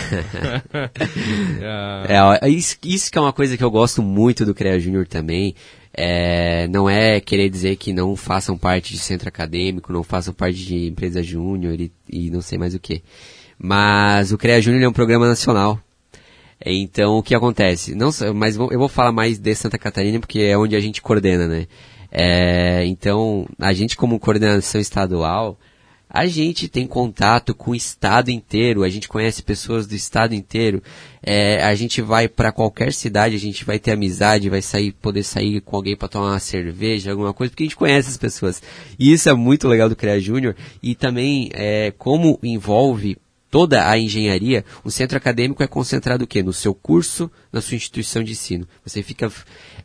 é, é isso, isso, que é uma coisa que eu gosto muito do CREA Júnior também. É, não é querer dizer que não façam parte de centro acadêmico, não façam parte de empresa júnior e, e, não sei mais o que. Mas o CREA Júnior é um programa nacional. Então o que acontece? Não, mas eu vou falar mais de Santa Catarina porque é onde a gente coordena, né? É, então a gente como coordenação estadual a gente tem contato com o estado inteiro, a gente conhece pessoas do estado inteiro. É, a gente vai para qualquer cidade, a gente vai ter amizade, vai sair, poder sair com alguém para tomar uma cerveja, alguma coisa, porque a gente conhece as pessoas. E isso é muito legal do CREA Júnior. E também, é, como envolve toda a engenharia, o centro acadêmico é concentrado o quê? No seu curso, na sua instituição de ensino. Você fica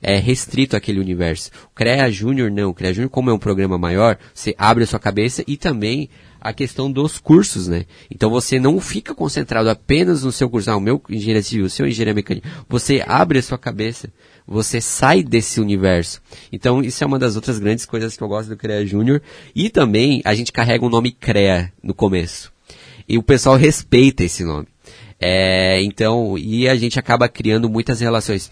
é, restrito àquele universo. O CREA Júnior não. O CREA Júnior, como é um programa maior, você abre a sua cabeça e também a questão dos cursos, né? Então você não fica concentrado apenas no seu curso, ah, o meu engenharia civil, o seu engenharia mecânica. Você abre a sua cabeça, você sai desse universo. Então isso é uma das outras grandes coisas que eu gosto do CREA Júnior. E também a gente carrega o nome CREA no começo. E o pessoal respeita esse nome. É, então, e a gente acaba criando muitas relações.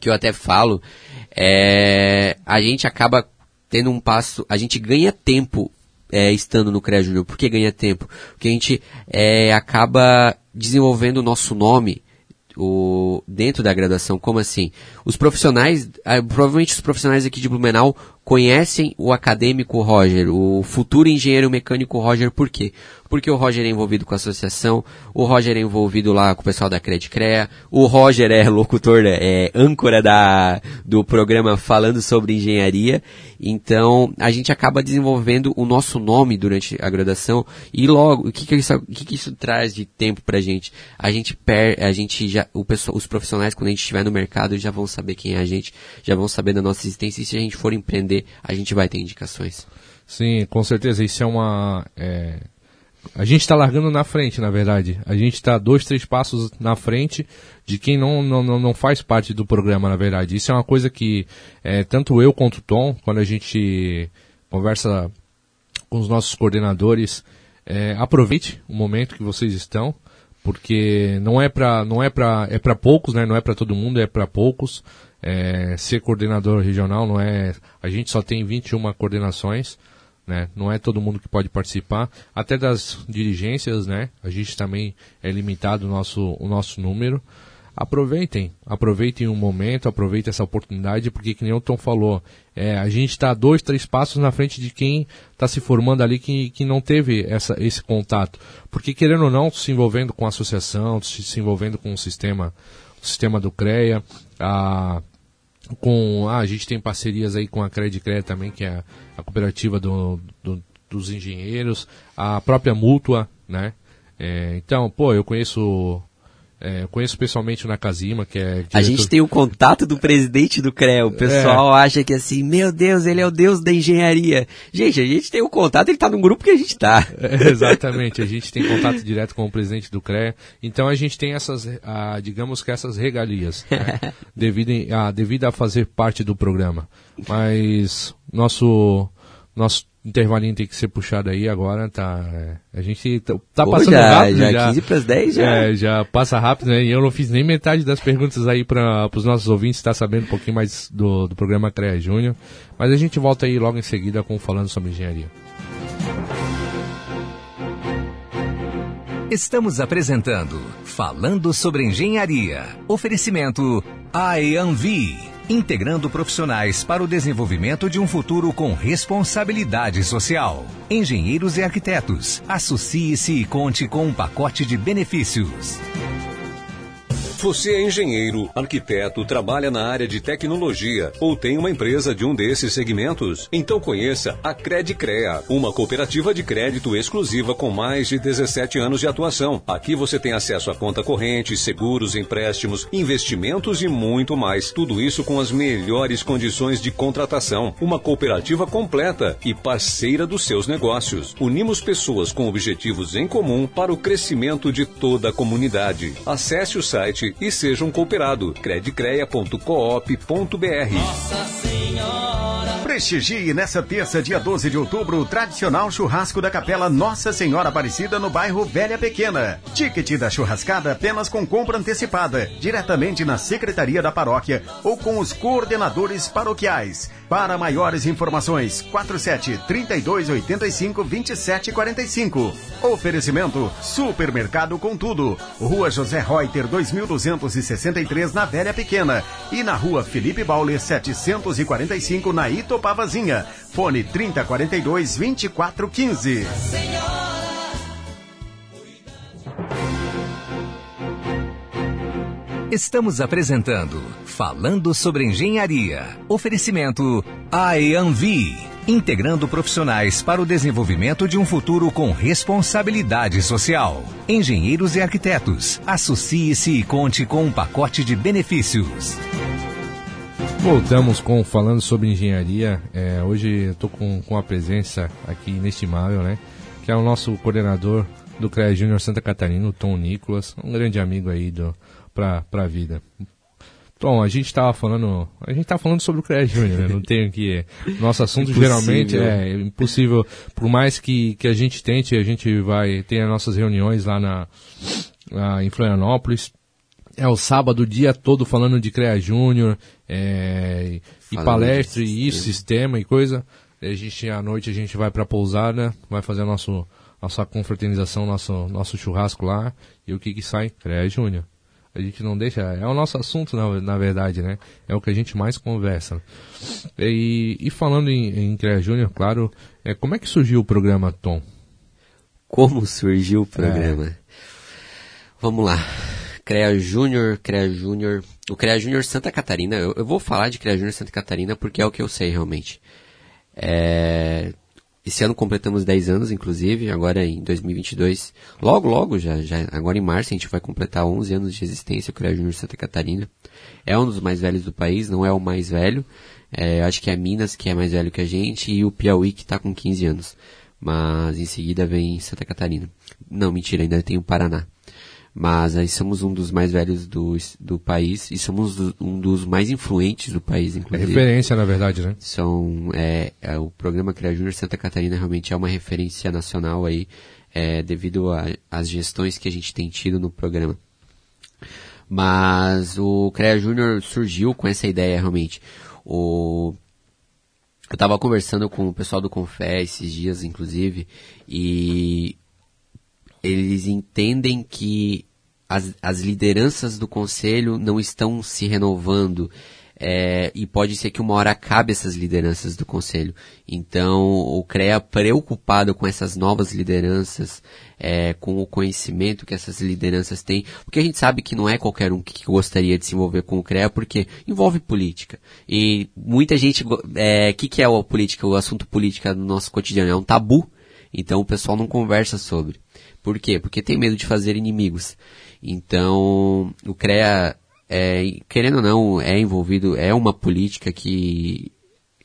Que eu até falo, é, a gente acaba tendo um passo, a gente ganha tempo é, estando no CREA Júnior. Por que ganha tempo? Porque a gente é, acaba desenvolvendo o nosso nome o, dentro da graduação. Como assim? Os profissionais, provavelmente os profissionais aqui de Blumenau conhecem o acadêmico Roger, o futuro engenheiro mecânico Roger, por quê? Porque o Roger é envolvido com a associação, o Roger é envolvido lá com o pessoal da Credicrea, o Roger é locutor, é âncora da, do programa falando sobre engenharia, então a gente acaba desenvolvendo o nosso nome durante a graduação e logo, o que que isso, que que isso traz de tempo pra gente? A gente per, a gente já, o pessoal, os profissionais quando a gente estiver no mercado já vão saber quem é a gente, já vão saber da nossa existência e se a gente for empreender, a gente vai ter indicações. Sim, com certeza. Isso é uma. É a gente está largando na frente, na verdade. A gente está dois, três passos na frente de quem não, não, não faz parte do programa, na verdade. Isso é uma coisa que é, tanto eu quanto o Tom, quando a gente conversa com os nossos coordenadores, é, aproveite o momento que vocês estão, porque não é para não é para é para poucos, né? Não é para todo mundo, é para poucos. É, ser coordenador regional não é. A gente só tem 21 coordenações. Né? Não é todo mundo que pode participar, até das dirigências, né? A gente também é limitado o nosso, o nosso número. Aproveitem, aproveitem o momento, aproveitem essa oportunidade, porque que nem o Tom falou, é, a gente está dois, três passos na frente de quem está se formando ali que, que não teve essa, esse contato. Porque querendo ou não, se envolvendo com a associação, se, se envolvendo com o sistema, o sistema do CREA, a com ah, a gente tem parcerias aí com a Credicred também, que é a cooperativa do, do, dos engenheiros, a própria mútua, né? É, então, pô, eu conheço é, conheço pessoalmente o Nakazima, que é. Diretor... A gente tem o contato do presidente do CREA. O pessoal é. acha que assim, meu Deus, ele é o deus da engenharia. Gente, a gente tem o contato, ele está no grupo que a gente está. É, exatamente, a gente tem contato direto com o presidente do CREA. Então a gente tem essas, ah, digamos que essas regalias, né, devido, a, devido a fazer parte do programa. Mas nosso nosso intervalinho tem que ser puxado aí agora, tá? é, a gente tá, tá Pô, passando já, rápido já, já. 15 pras 10 já. É, já passa rápido, né? E eu não fiz nem metade das perguntas aí para os nossos ouvintes estar sabendo um pouquinho mais do, do programa CREA Júnior. Mas a gente volta aí logo em seguida com falando sobre engenharia. Estamos apresentando Falando sobre Engenharia. Oferecimento IAMV, integrando profissionais para o desenvolvimento de um futuro com responsabilidade social. Engenheiros e arquitetos, associe-se e conte com um pacote de benefícios. Você é engenheiro, arquiteto, trabalha na área de tecnologia ou tem uma empresa de um desses segmentos? Então conheça a Credicrea, uma cooperativa de crédito exclusiva com mais de 17 anos de atuação. Aqui você tem acesso a conta corrente, seguros, empréstimos, investimentos e muito mais. Tudo isso com as melhores condições de contratação. Uma cooperativa completa e parceira dos seus negócios. Unimos pessoas com objetivos em comum para o crescimento de toda a comunidade. Acesse o site e seja um cooperado. credicreia.coop.br Prestigie nessa terça, dia 12 de outubro, o tradicional churrasco da Capela Nossa Senhora Aparecida no bairro Velha Pequena. Ticket da churrascada apenas com compra antecipada, diretamente na Secretaria da Paróquia ou com os coordenadores paroquiais. Para maiores informações, 47 32 85 27 45. Oferecimento Supermercado com tudo. Rua José Reuter 2263 na Velha Pequena e na Rua Felipe Bauler 745 na Itopavazinha. Fone 3042 2415. Estamos apresentando Falando sobre Engenharia. Oferecimento IAMV, integrando profissionais para o desenvolvimento de um futuro com responsabilidade social. Engenheiros e arquitetos, associe-se e conte com um pacote de benefícios. Voltamos com falando sobre engenharia. É, hoje eu estou com, com a presença aqui inestimável, né? Que é o nosso coordenador do CREA Júnior Santa Catarina, o Tom Nicolas, um grande amigo aí do, pra, pra vida. Tom, a gente estava falando, a gente tá falando sobre o CREA Júnior, né? Não tem que nosso assunto geralmente é impossível, por mais que, que a gente tente, a gente vai ter as nossas reuniões lá na, lá em Florianópolis. É o sábado o dia todo falando de CREA Júnior, é, e palestra, e isso, sistema e coisa. A gente, à noite, a gente vai pra pousada, vai fazer a nosso, nossa confraternização, nosso, nosso churrasco lá. E o que que sai? CREA Júnior. A gente não deixa, é o nosso assunto na, na verdade, né? É o que a gente mais conversa. E, e falando em, em CREA Júnior, claro, é, como é que surgiu o programa Tom? Como surgiu o programa? Vamos lá. CREA Júnior, CREA Júnior. O CREA Júnior Santa Catarina, eu, eu vou falar de CREA Júnior Santa Catarina porque é o que eu sei realmente. É, esse ano completamos 10 anos, inclusive, agora em 2022. Logo, logo, já, já, agora em março, a gente vai completar 11 anos de existência, o CREA Júnior Santa Catarina. É um dos mais velhos do país, não é o mais velho. É, acho que é Minas, que é mais velho que a gente, e o Piauí, que está com 15 anos. Mas em seguida vem Santa Catarina. Não, mentira, ainda tem o Paraná. Mas aí somos um dos mais velhos do, do país e somos do- um dos mais influentes do país, É inclusive. referência, na verdade, né? São, é, é, o programa CREA Júnior Santa Catarina realmente é uma referência nacional aí, é, devido às gestões que a gente tem tido no programa. Mas o CREA Júnior surgiu com essa ideia realmente. O, eu estava conversando com o pessoal do Confé esses dias, inclusive, e eles entendem que as, as lideranças do conselho não estão se renovando é, e pode ser que uma hora acabe essas lideranças do conselho. Então, o CREA, preocupado com essas novas lideranças, é, com o conhecimento que essas lideranças têm, porque a gente sabe que não é qualquer um que gostaria de se envolver com o CREA, porque envolve política. E muita gente, o é, que, que é a política? O assunto política no nosso cotidiano é um tabu, então o pessoal não conversa sobre. Por quê? Porque tem medo de fazer inimigos. Então, o CREA, é, querendo ou não, é envolvido, é uma política que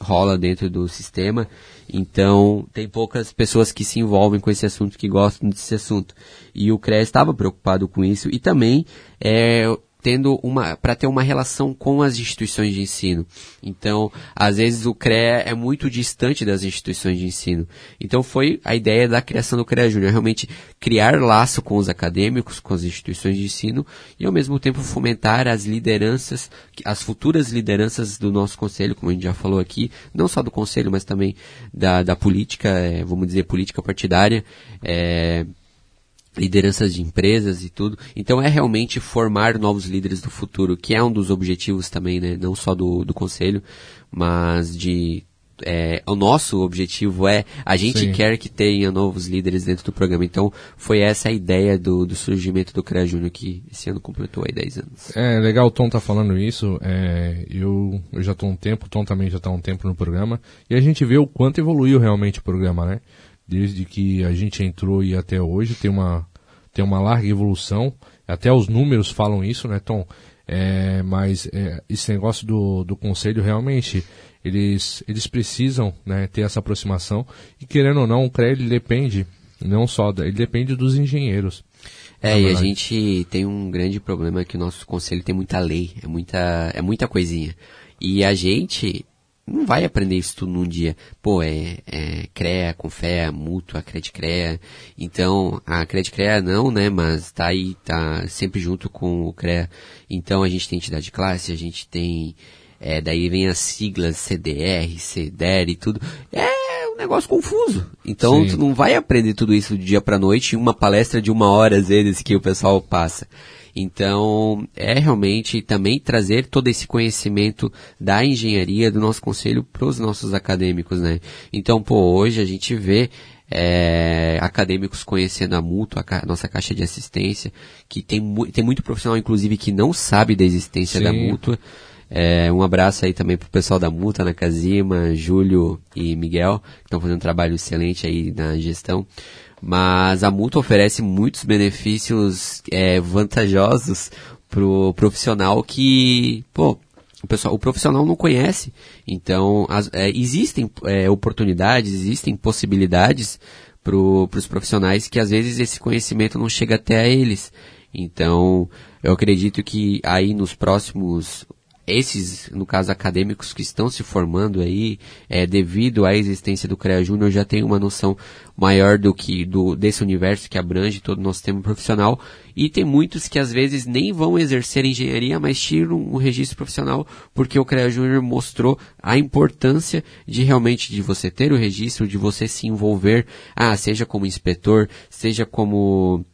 rola dentro do sistema. Então, tem poucas pessoas que se envolvem com esse assunto, que gostam desse assunto. E o CREA estava preocupado com isso. E também, é, tendo uma para ter uma relação com as instituições de ensino. Então, às vezes o CREA é muito distante das instituições de ensino. Então, foi a ideia da criação do CREA Júnior, realmente criar laço com os acadêmicos, com as instituições de ensino e ao mesmo tempo fomentar as lideranças, as futuras lideranças do nosso conselho, como a gente já falou aqui, não só do conselho, mas também da, da política, é, vamos dizer, política partidária, é, lideranças de empresas e tudo. Então é realmente formar novos líderes do futuro, que é um dos objetivos também, né? Não só do, do conselho, mas de é, o nosso objetivo é a gente Sim. quer que tenha novos líderes dentro do programa. Então foi essa a ideia do, do surgimento do CREA Júnior que esse ano completou aí 10 anos. É legal o Tom tá falando isso. É, eu, eu já estou um tempo, o Tom também já está um tempo no programa e a gente vê o quanto evoluiu realmente o programa, né? Desde que a gente entrou e até hoje tem uma, tem uma larga evolução. Até os números falam isso, né, Tom? É, mas é, esse negócio do, do conselho realmente eles, eles precisam né, ter essa aproximação e querendo ou não o CREA depende não só da, ele depende dos engenheiros é e a gente tem um grande problema que o nosso conselho tem muita lei é muita é muita coisinha e a gente não vai aprender isso tudo num dia. Pô, é, é CREA, Confea, Mútua, CREA. Então, a CREA não, né, mas tá aí, tá sempre junto com o CREA. Então, a gente tem entidade de classe, a gente tem, é, daí vem as siglas CDR, CDR e tudo. É um negócio confuso. Então, Sim. tu não vai aprender tudo isso do dia pra noite em uma palestra de uma hora, às vezes, que o pessoal passa. Então, é realmente também trazer todo esse conhecimento da engenharia do nosso conselho para os nossos acadêmicos, né? Então, pô, hoje a gente vê é, acadêmicos conhecendo a mútua, a nossa caixa de assistência, que tem, mu tem muito profissional, inclusive, que não sabe da existência Sim. da mútua. É, um abraço aí também pro pessoal da Multa, na Casima, Júlio e Miguel, que estão fazendo um trabalho excelente aí na gestão mas a multa oferece muitos benefícios é, vantajosos pro profissional que, pô, o, pessoal, o profissional não conhece. Então, as, é, existem é, oportunidades, existem possibilidades para os profissionais que às vezes esse conhecimento não chega até a eles. Então, eu acredito que aí nos próximos esses, no caso acadêmicos que estão se formando aí, é, devido à existência do CREA Júnior, já tem uma noção maior do que do desse universo que abrange todo o nosso tema profissional. E tem muitos que às vezes nem vão exercer engenharia, mas tiram um registro profissional porque o CREA Júnior mostrou a importância de realmente de você ter o registro, de você se envolver, ah, seja como inspetor, seja como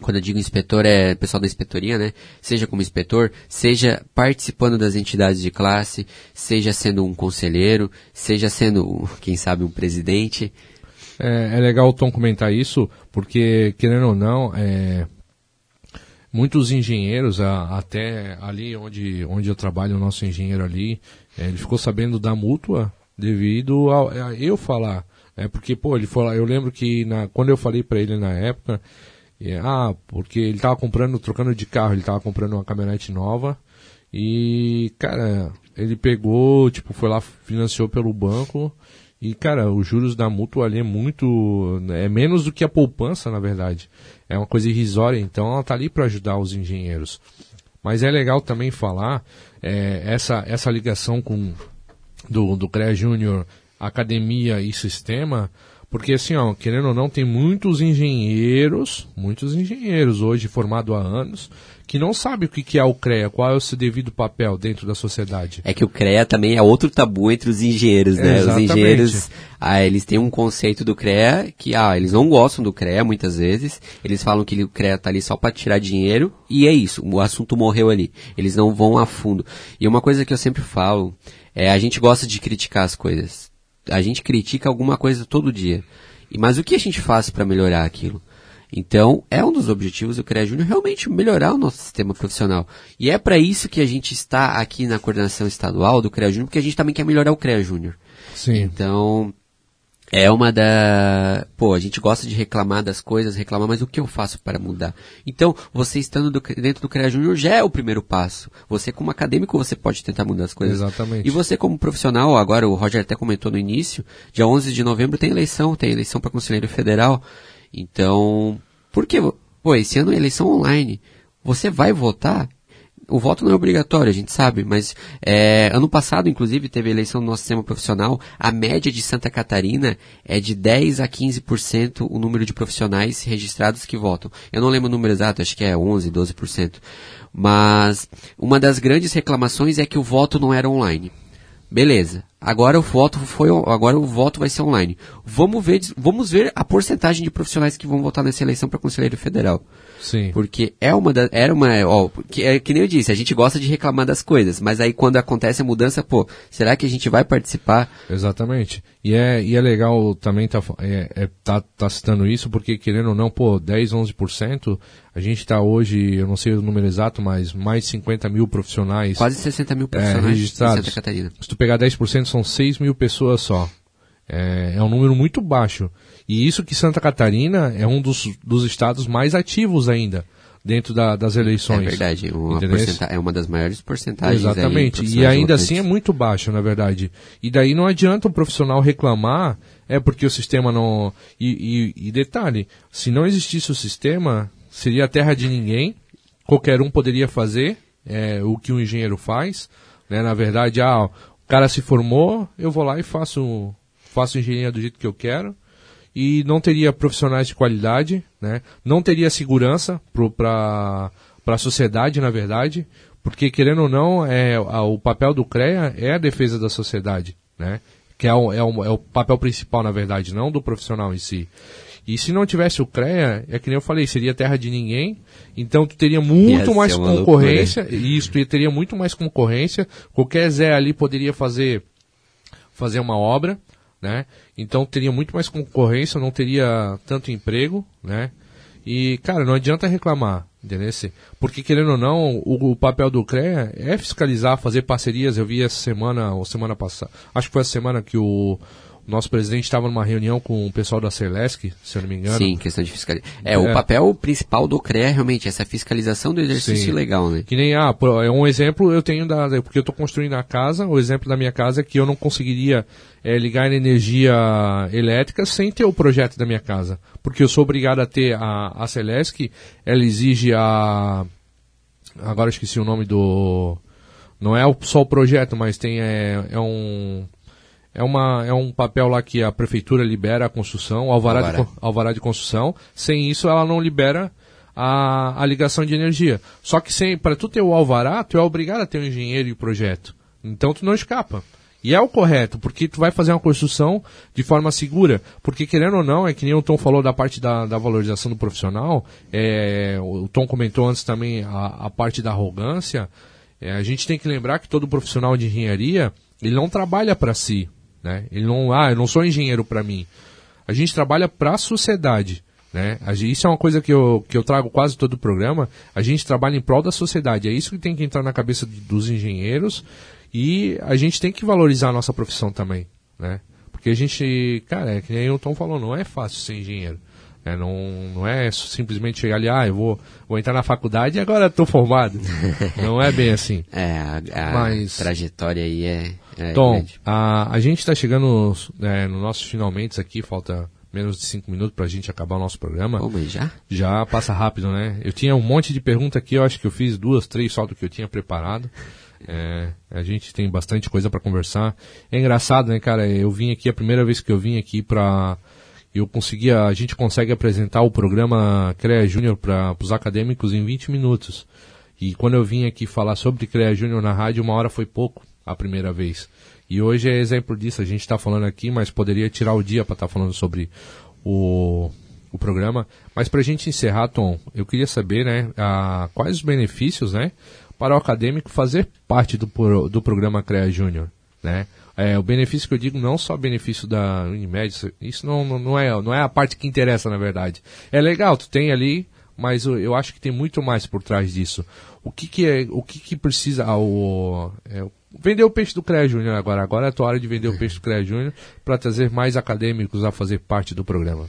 quando eu digo inspetor é pessoal da inspetoria, né? Seja como inspetor, seja participando das entidades de classe, seja sendo um conselheiro, seja sendo, quem sabe, um presidente. É, é legal o Tom comentar isso, porque, querendo ou não, é, muitos engenheiros, a, até ali onde, onde eu trabalho, o nosso engenheiro ali, é, ele ficou sabendo da mútua devido a, a eu falar. É, porque, pô, ele falou, eu lembro que na, quando eu falei para ele na época, e, ah, porque ele tava comprando, trocando de carro, ele tava comprando uma caminhonete nova. E, cara, ele pegou, tipo, foi lá, financiou pelo banco. E, cara, os juros da mútua ali é muito. É menos do que a poupança, na verdade. É uma coisa irrisória, então ela tá ali para ajudar os engenheiros. Mas é legal também falar é, essa, essa ligação com do, do CREA Júnior, academia e sistema porque assim, ó, querendo ou não, tem muitos engenheiros, muitos engenheiros hoje formados há anos, que não sabem o que é o CREA, qual é o seu devido papel dentro da sociedade. É que o CREA também é outro tabu entre os engenheiros, né? Os engenheiros, ah, eles têm um conceito do CREA que, ah, eles não gostam do CREA muitas vezes, eles falam que o CREA tá ali só para tirar dinheiro, e é isso, o assunto morreu ali. Eles não vão a fundo. E uma coisa que eu sempre falo, é a gente gosta de criticar as coisas a gente critica alguma coisa todo dia. Mas o que a gente faz para melhorar aquilo? Então, é um dos objetivos do CREA Júnior realmente melhorar o nosso sistema profissional. E é para isso que a gente está aqui na coordenação estadual do CREA Júnior, porque a gente também quer melhorar o CREA Júnior. Sim. Então, é uma da. Pô, a gente gosta de reclamar das coisas, reclamar, mas o que eu faço para mudar? Então, você estando do, dentro do CREA Júnior já é o primeiro passo. Você, como acadêmico, você pode tentar mudar as coisas. Exatamente. E você, como profissional, agora o Roger até comentou no início, dia 11 de novembro tem eleição, tem eleição para conselheiro federal. Então, por que. Pô, esse ano é eleição online. Você vai votar? O voto não é obrigatório, a gente sabe, mas é, ano passado, inclusive, teve eleição no nosso sistema profissional. A média de Santa Catarina é de 10 a 15% o número de profissionais registrados que votam. Eu não lembro o número exato, acho que é 11, 12%. Mas uma das grandes reclamações é que o voto não era online. Beleza. Agora o voto foi, agora o voto vai ser online. Vamos ver, vamos ver a porcentagem de profissionais que vão votar nessa eleição para conselheiro federal. Sim. Porque é uma da, era uma, ó, que, é, que nem eu disse, a gente gosta de reclamar das coisas, mas aí quando acontece a mudança, pô, será que a gente vai participar? Exatamente. E é, e é legal também tá, é, é, tá, tá citando isso, porque querendo ou não, pô, 10, 11%, a gente está hoje, eu não sei o número exato, mas mais de 50 mil profissionais. Quase 60 mil profissionais é, registrados. em Santa Catarina. Se tu pegar 10%, são 6 mil pessoas só. É, é um número muito baixo. E isso que Santa Catarina é um dos, dos estados mais ativos ainda dentro da, das eleições. É verdade, uma é uma das maiores porcentagens. Exatamente, aí, e ainda assim é muito baixo, na verdade. E daí não adianta o profissional reclamar, é porque o sistema não. E, e, e detalhe, se não existisse o sistema, seria a terra de ninguém, qualquer um poderia fazer é, o que um engenheiro faz. Né? Na verdade, ah, o cara se formou, eu vou lá e faço, faço engenharia do jeito que eu quero e não teria profissionais de qualidade, né? não teria segurança para a sociedade, na verdade, porque querendo ou não, é, a, o papel do CREA é a defesa da sociedade, né? que é o, é, o, é o papel principal, na verdade, não do profissional em si. E se não tivesse o CREA, é que nem eu falei, seria terra de ninguém, então tu teria muito mais concorrência, loucura. isso, tu teria muito mais concorrência, qualquer Zé ali poderia fazer, fazer uma obra, né? Então teria muito mais concorrência, não teria tanto emprego, né? E, cara, não adianta reclamar, entendeu? Porque, querendo ou não, o, o, papel do CREA é fiscalizar, fazer parcerias. Eu vi essa semana, ou semana passada, acho que foi a semana que o, nosso presidente estava numa reunião com o pessoal da Celesc, se eu não me engano. Sim, questão de fiscalização. É, é, o papel principal do CREA realmente essa fiscalização do exercício Sim. legal, né? Que nem, ah, é um exemplo eu tenho da, porque eu estou construindo a casa, o exemplo da minha casa é que eu não conseguiria é, ligar energia elétrica sem ter o projeto da minha casa. Porque eu sou obrigado a ter a, a Celesc, ela exige a, agora esqueci o nome do, não é só o projeto, mas tem, é, é um, é, uma, é um papel lá que a prefeitura libera a construção, o alvará, alvará. De, alvará de construção. Sem isso, ela não libera a, a ligação de energia. Só que para tu ter o alvará, tu é obrigado a ter um engenheiro e projeto. Então tu não escapa. E é o correto, porque tu vai fazer uma construção de forma segura. Porque querendo ou não, é que nem o Tom falou da parte da, da valorização do profissional, é, o Tom comentou antes também a, a parte da arrogância. É, a gente tem que lembrar que todo profissional de engenharia, ele não trabalha para si. Né? Ele não, ah, eu não sou engenheiro para mim. A gente trabalha para a sociedade. Né? Isso é uma coisa que eu, que eu trago quase todo o programa. A gente trabalha em prol da sociedade. É isso que tem que entrar na cabeça dos engenheiros e a gente tem que valorizar a nossa profissão também. Né? Porque a gente, cara, é que nem o Tom falou, não é fácil ser engenheiro. É, não, não é simplesmente chegar ali, ah, eu vou, vou entrar na faculdade e agora estou formado. não é bem assim. É, a, a Mas, trajetória aí é. É Tom, a, a gente está chegando é, no nossos finalmente aqui, falta menos de cinco minutos para a gente acabar o nosso programa. Mas já? Já passa rápido, né? Eu tinha um monte de pergunta aqui, eu acho que eu fiz duas, três só do que eu tinha preparado. É, a gente tem bastante coisa para conversar. É engraçado, né, cara? Eu vim aqui, a primeira vez que eu vim aqui para eu conseguia, a gente consegue apresentar o programa CREA Júnior para os acadêmicos em 20 minutos. E quando eu vim aqui falar sobre CREA Júnior na rádio, uma hora foi pouco a primeira vez. E hoje é exemplo disso. A gente está falando aqui, mas poderia tirar o dia para estar tá falando sobre o, o programa. Mas para a gente encerrar, Tom, eu queria saber né, a, quais os benefícios né, para o acadêmico fazer parte do, do programa CREA Júnior. Né? É, o benefício que eu digo não só benefício da Unimed, isso não, não, é, não é a parte que interessa, na verdade. É legal, tu tem ali, mas eu acho que tem muito mais por trás disso. O que, que é, o que, que precisa, o, é, vender o peixe do CREA Júnior agora. Agora é a tua hora de vender o peixe do CREA Júnior para trazer mais acadêmicos a fazer parte do programa.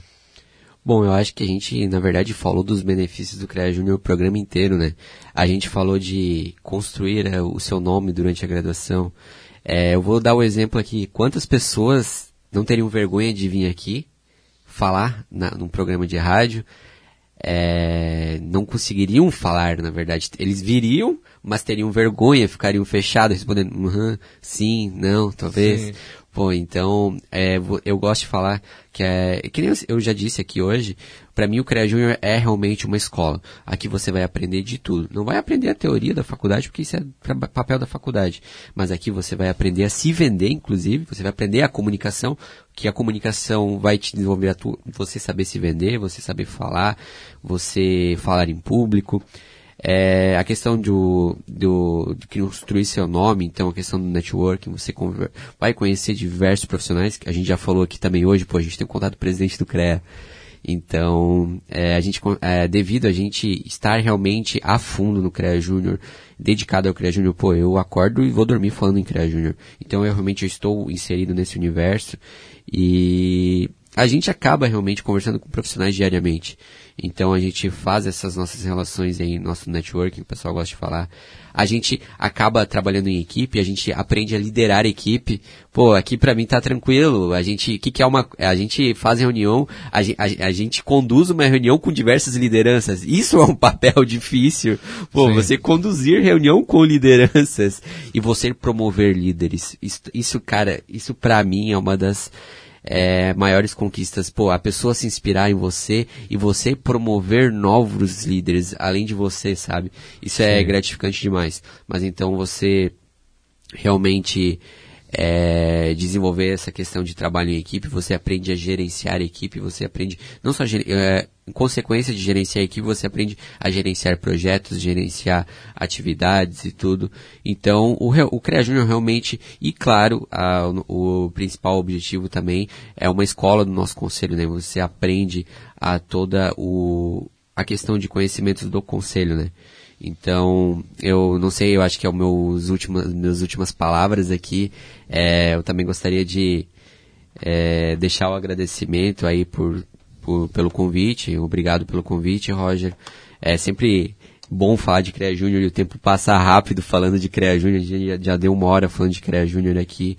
Bom, eu acho que a gente, na verdade, falou dos benefícios do CREA Júnior o programa inteiro, né? A gente falou de construir é, o seu nome durante a graduação, é, eu vou dar o um exemplo aqui. Quantas pessoas não teriam vergonha de vir aqui falar na, num programa de rádio? É, não conseguiriam falar, na verdade. Eles viriam, mas teriam vergonha, ficariam fechados, respondendo, uhum, sim, não, talvez. Sim. Pô, então, é, eu gosto de falar que é, que nem eu já disse aqui hoje, para mim o CREA Júnior é realmente uma escola. Aqui você vai aprender de tudo. Não vai aprender a teoria da faculdade, porque isso é papel da faculdade. Mas aqui você vai aprender a se vender, inclusive, você vai aprender a comunicação, que a comunicação vai te desenvolver a tu, você saber se vender, você saber falar, você falar em público. É, a questão do, do, de construir seu nome, então a questão do networking, você vai conhecer diversos profissionais, que a gente já falou aqui também hoje, pô, a gente tem contato com o presidente do CREA. Então, é, a gente, é, devido a gente estar realmente a fundo no CREA Júnior, dedicado ao CREA Júnior, pô, eu acordo e vou dormir falando em CREA Júnior. Então, eu realmente estou inserido nesse universo e a gente acaba realmente conversando com profissionais diariamente. Então a gente faz essas nossas relações em nosso networking, o pessoal gosta de falar. A gente acaba trabalhando em equipe, a gente aprende a liderar a equipe. Pô, aqui para mim tá tranquilo. A gente, que que é uma, a gente faz reunião, a, a, a, gente conduz uma reunião com diversas lideranças. Isso é um papel difícil. Pô, Sim. você conduzir reunião com lideranças e você promover líderes. Isso, isso cara, isso para mim é uma das é, maiores conquistas, pô, a pessoa se inspirar em você e você promover novos líderes além de você, sabe? Isso é Sim. é gratificante demais. Mas então você realmente é, desenvolver essa questão de trabalho em equipe, você aprende a gerenciar a equipe, você aprende não só é, consequência de gerenciar equipe, você aprende a gerenciar projetos, gerenciar atividades e tudo. Então, o, o CREA Júnior realmente, e claro, a, o principal objetivo também é uma escola do nosso conselho, né? Você aprende a toda o, a questão de conhecimentos do conselho, né? Então, eu não sei, eu acho que é o meus últimas, minhas últimas palavras aqui. É, eu também gostaria de é, deixar o agradecimento aí por, por, pelo convite. Obrigado pelo convite, Roger. É sempre bom falar de CREA Júnior e o tempo passa rápido falando de CREA Júnior. Já, já deu uma hora falando de CREA Júnior aqui.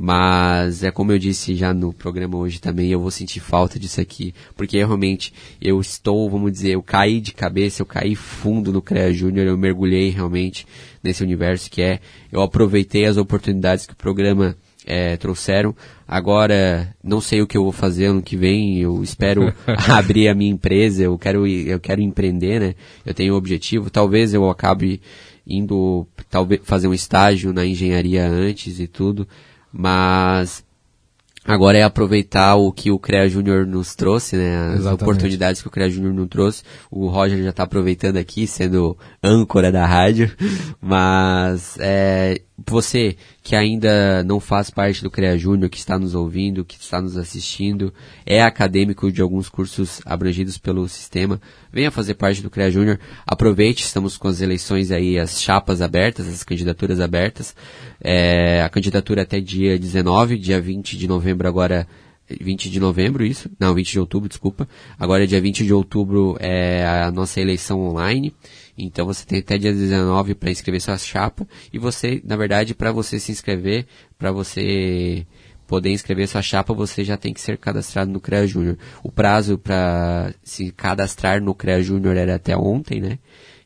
Mas é como eu disse já no programa hoje também, eu vou sentir falta disso aqui, porque realmente eu estou, vamos dizer, eu caí de cabeça, eu caí fundo no CREA Júnior, eu mergulhei realmente nesse universo que é, eu aproveitei as oportunidades que o programa é, trouxeram. Agora, não sei o que eu vou fazer ano que vem, eu espero abrir a minha empresa, eu quero, eu quero empreender, né? Eu tenho um objetivo, talvez eu acabe indo, talvez, fazer um estágio na engenharia antes e tudo, mas agora é aproveitar o que o CREA Júnior nos trouxe, né? As Exatamente. oportunidades que o CREA Júnior nos trouxe. O Roger já está aproveitando aqui, sendo âncora da rádio. Mas é, você que ainda não faz parte do CREA Júnior, que está nos ouvindo, que está nos assistindo, é acadêmico de alguns cursos abrangidos pelo sistema, venha fazer parte do CREA Júnior. Aproveite, estamos com as eleições aí, as chapas abertas, as candidaturas abertas. É, a candidatura até dia 19, dia 20 de novembro agora 20 de novembro, isso? Não, 20 de outubro, desculpa. Agora, dia 20 de outubro é a nossa eleição online. Então você tem até dia 19 para inscrever sua chapa e você, na verdade, para você se inscrever, para você poder inscrever sua chapa, você já tem que ser cadastrado no CREA Júnior. O prazo para se cadastrar no CREA Júnior era até ontem, né?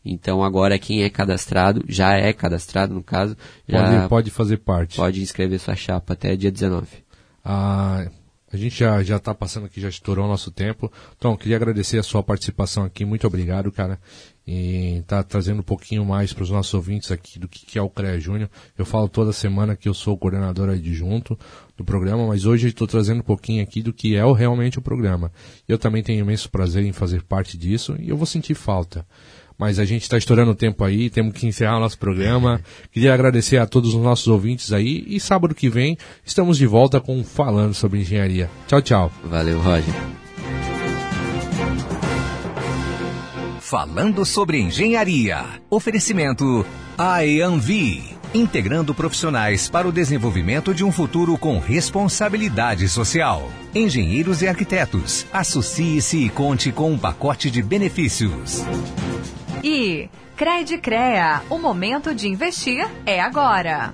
Então agora quem é cadastrado, já é cadastrado no caso, já pode, pode fazer parte. Pode inscrever sua chapa até dia 19. Ah, a gente já já está passando aqui, já estourou o nosso tempo. Então, queria agradecer a sua participação aqui. Muito obrigado, cara e tá trazendo um pouquinho mais para os nossos ouvintes aqui do que, que é o CREA Júnior. Eu falo toda semana que eu sou o coordenador adjunto do programa, mas hoje estou trazendo um pouquinho aqui do que é o, realmente o programa. Eu também tenho imenso prazer em fazer parte disso e eu vou sentir falta. Mas a gente está estourando o tempo aí, temos que encerrar o nosso programa. Queria agradecer a todos os nossos ouvintes aí e sábado que vem estamos de volta com Falando sobre Engenharia. Tchau, tchau. Valeu, Roger. Falando sobre engenharia. Oferecimento IAMV. Integrando profissionais para o desenvolvimento de um futuro com responsabilidade social. Engenheiros e arquitetos. Associe-se e conte com um pacote de benefícios. E Credicrea, o momento de investir é agora.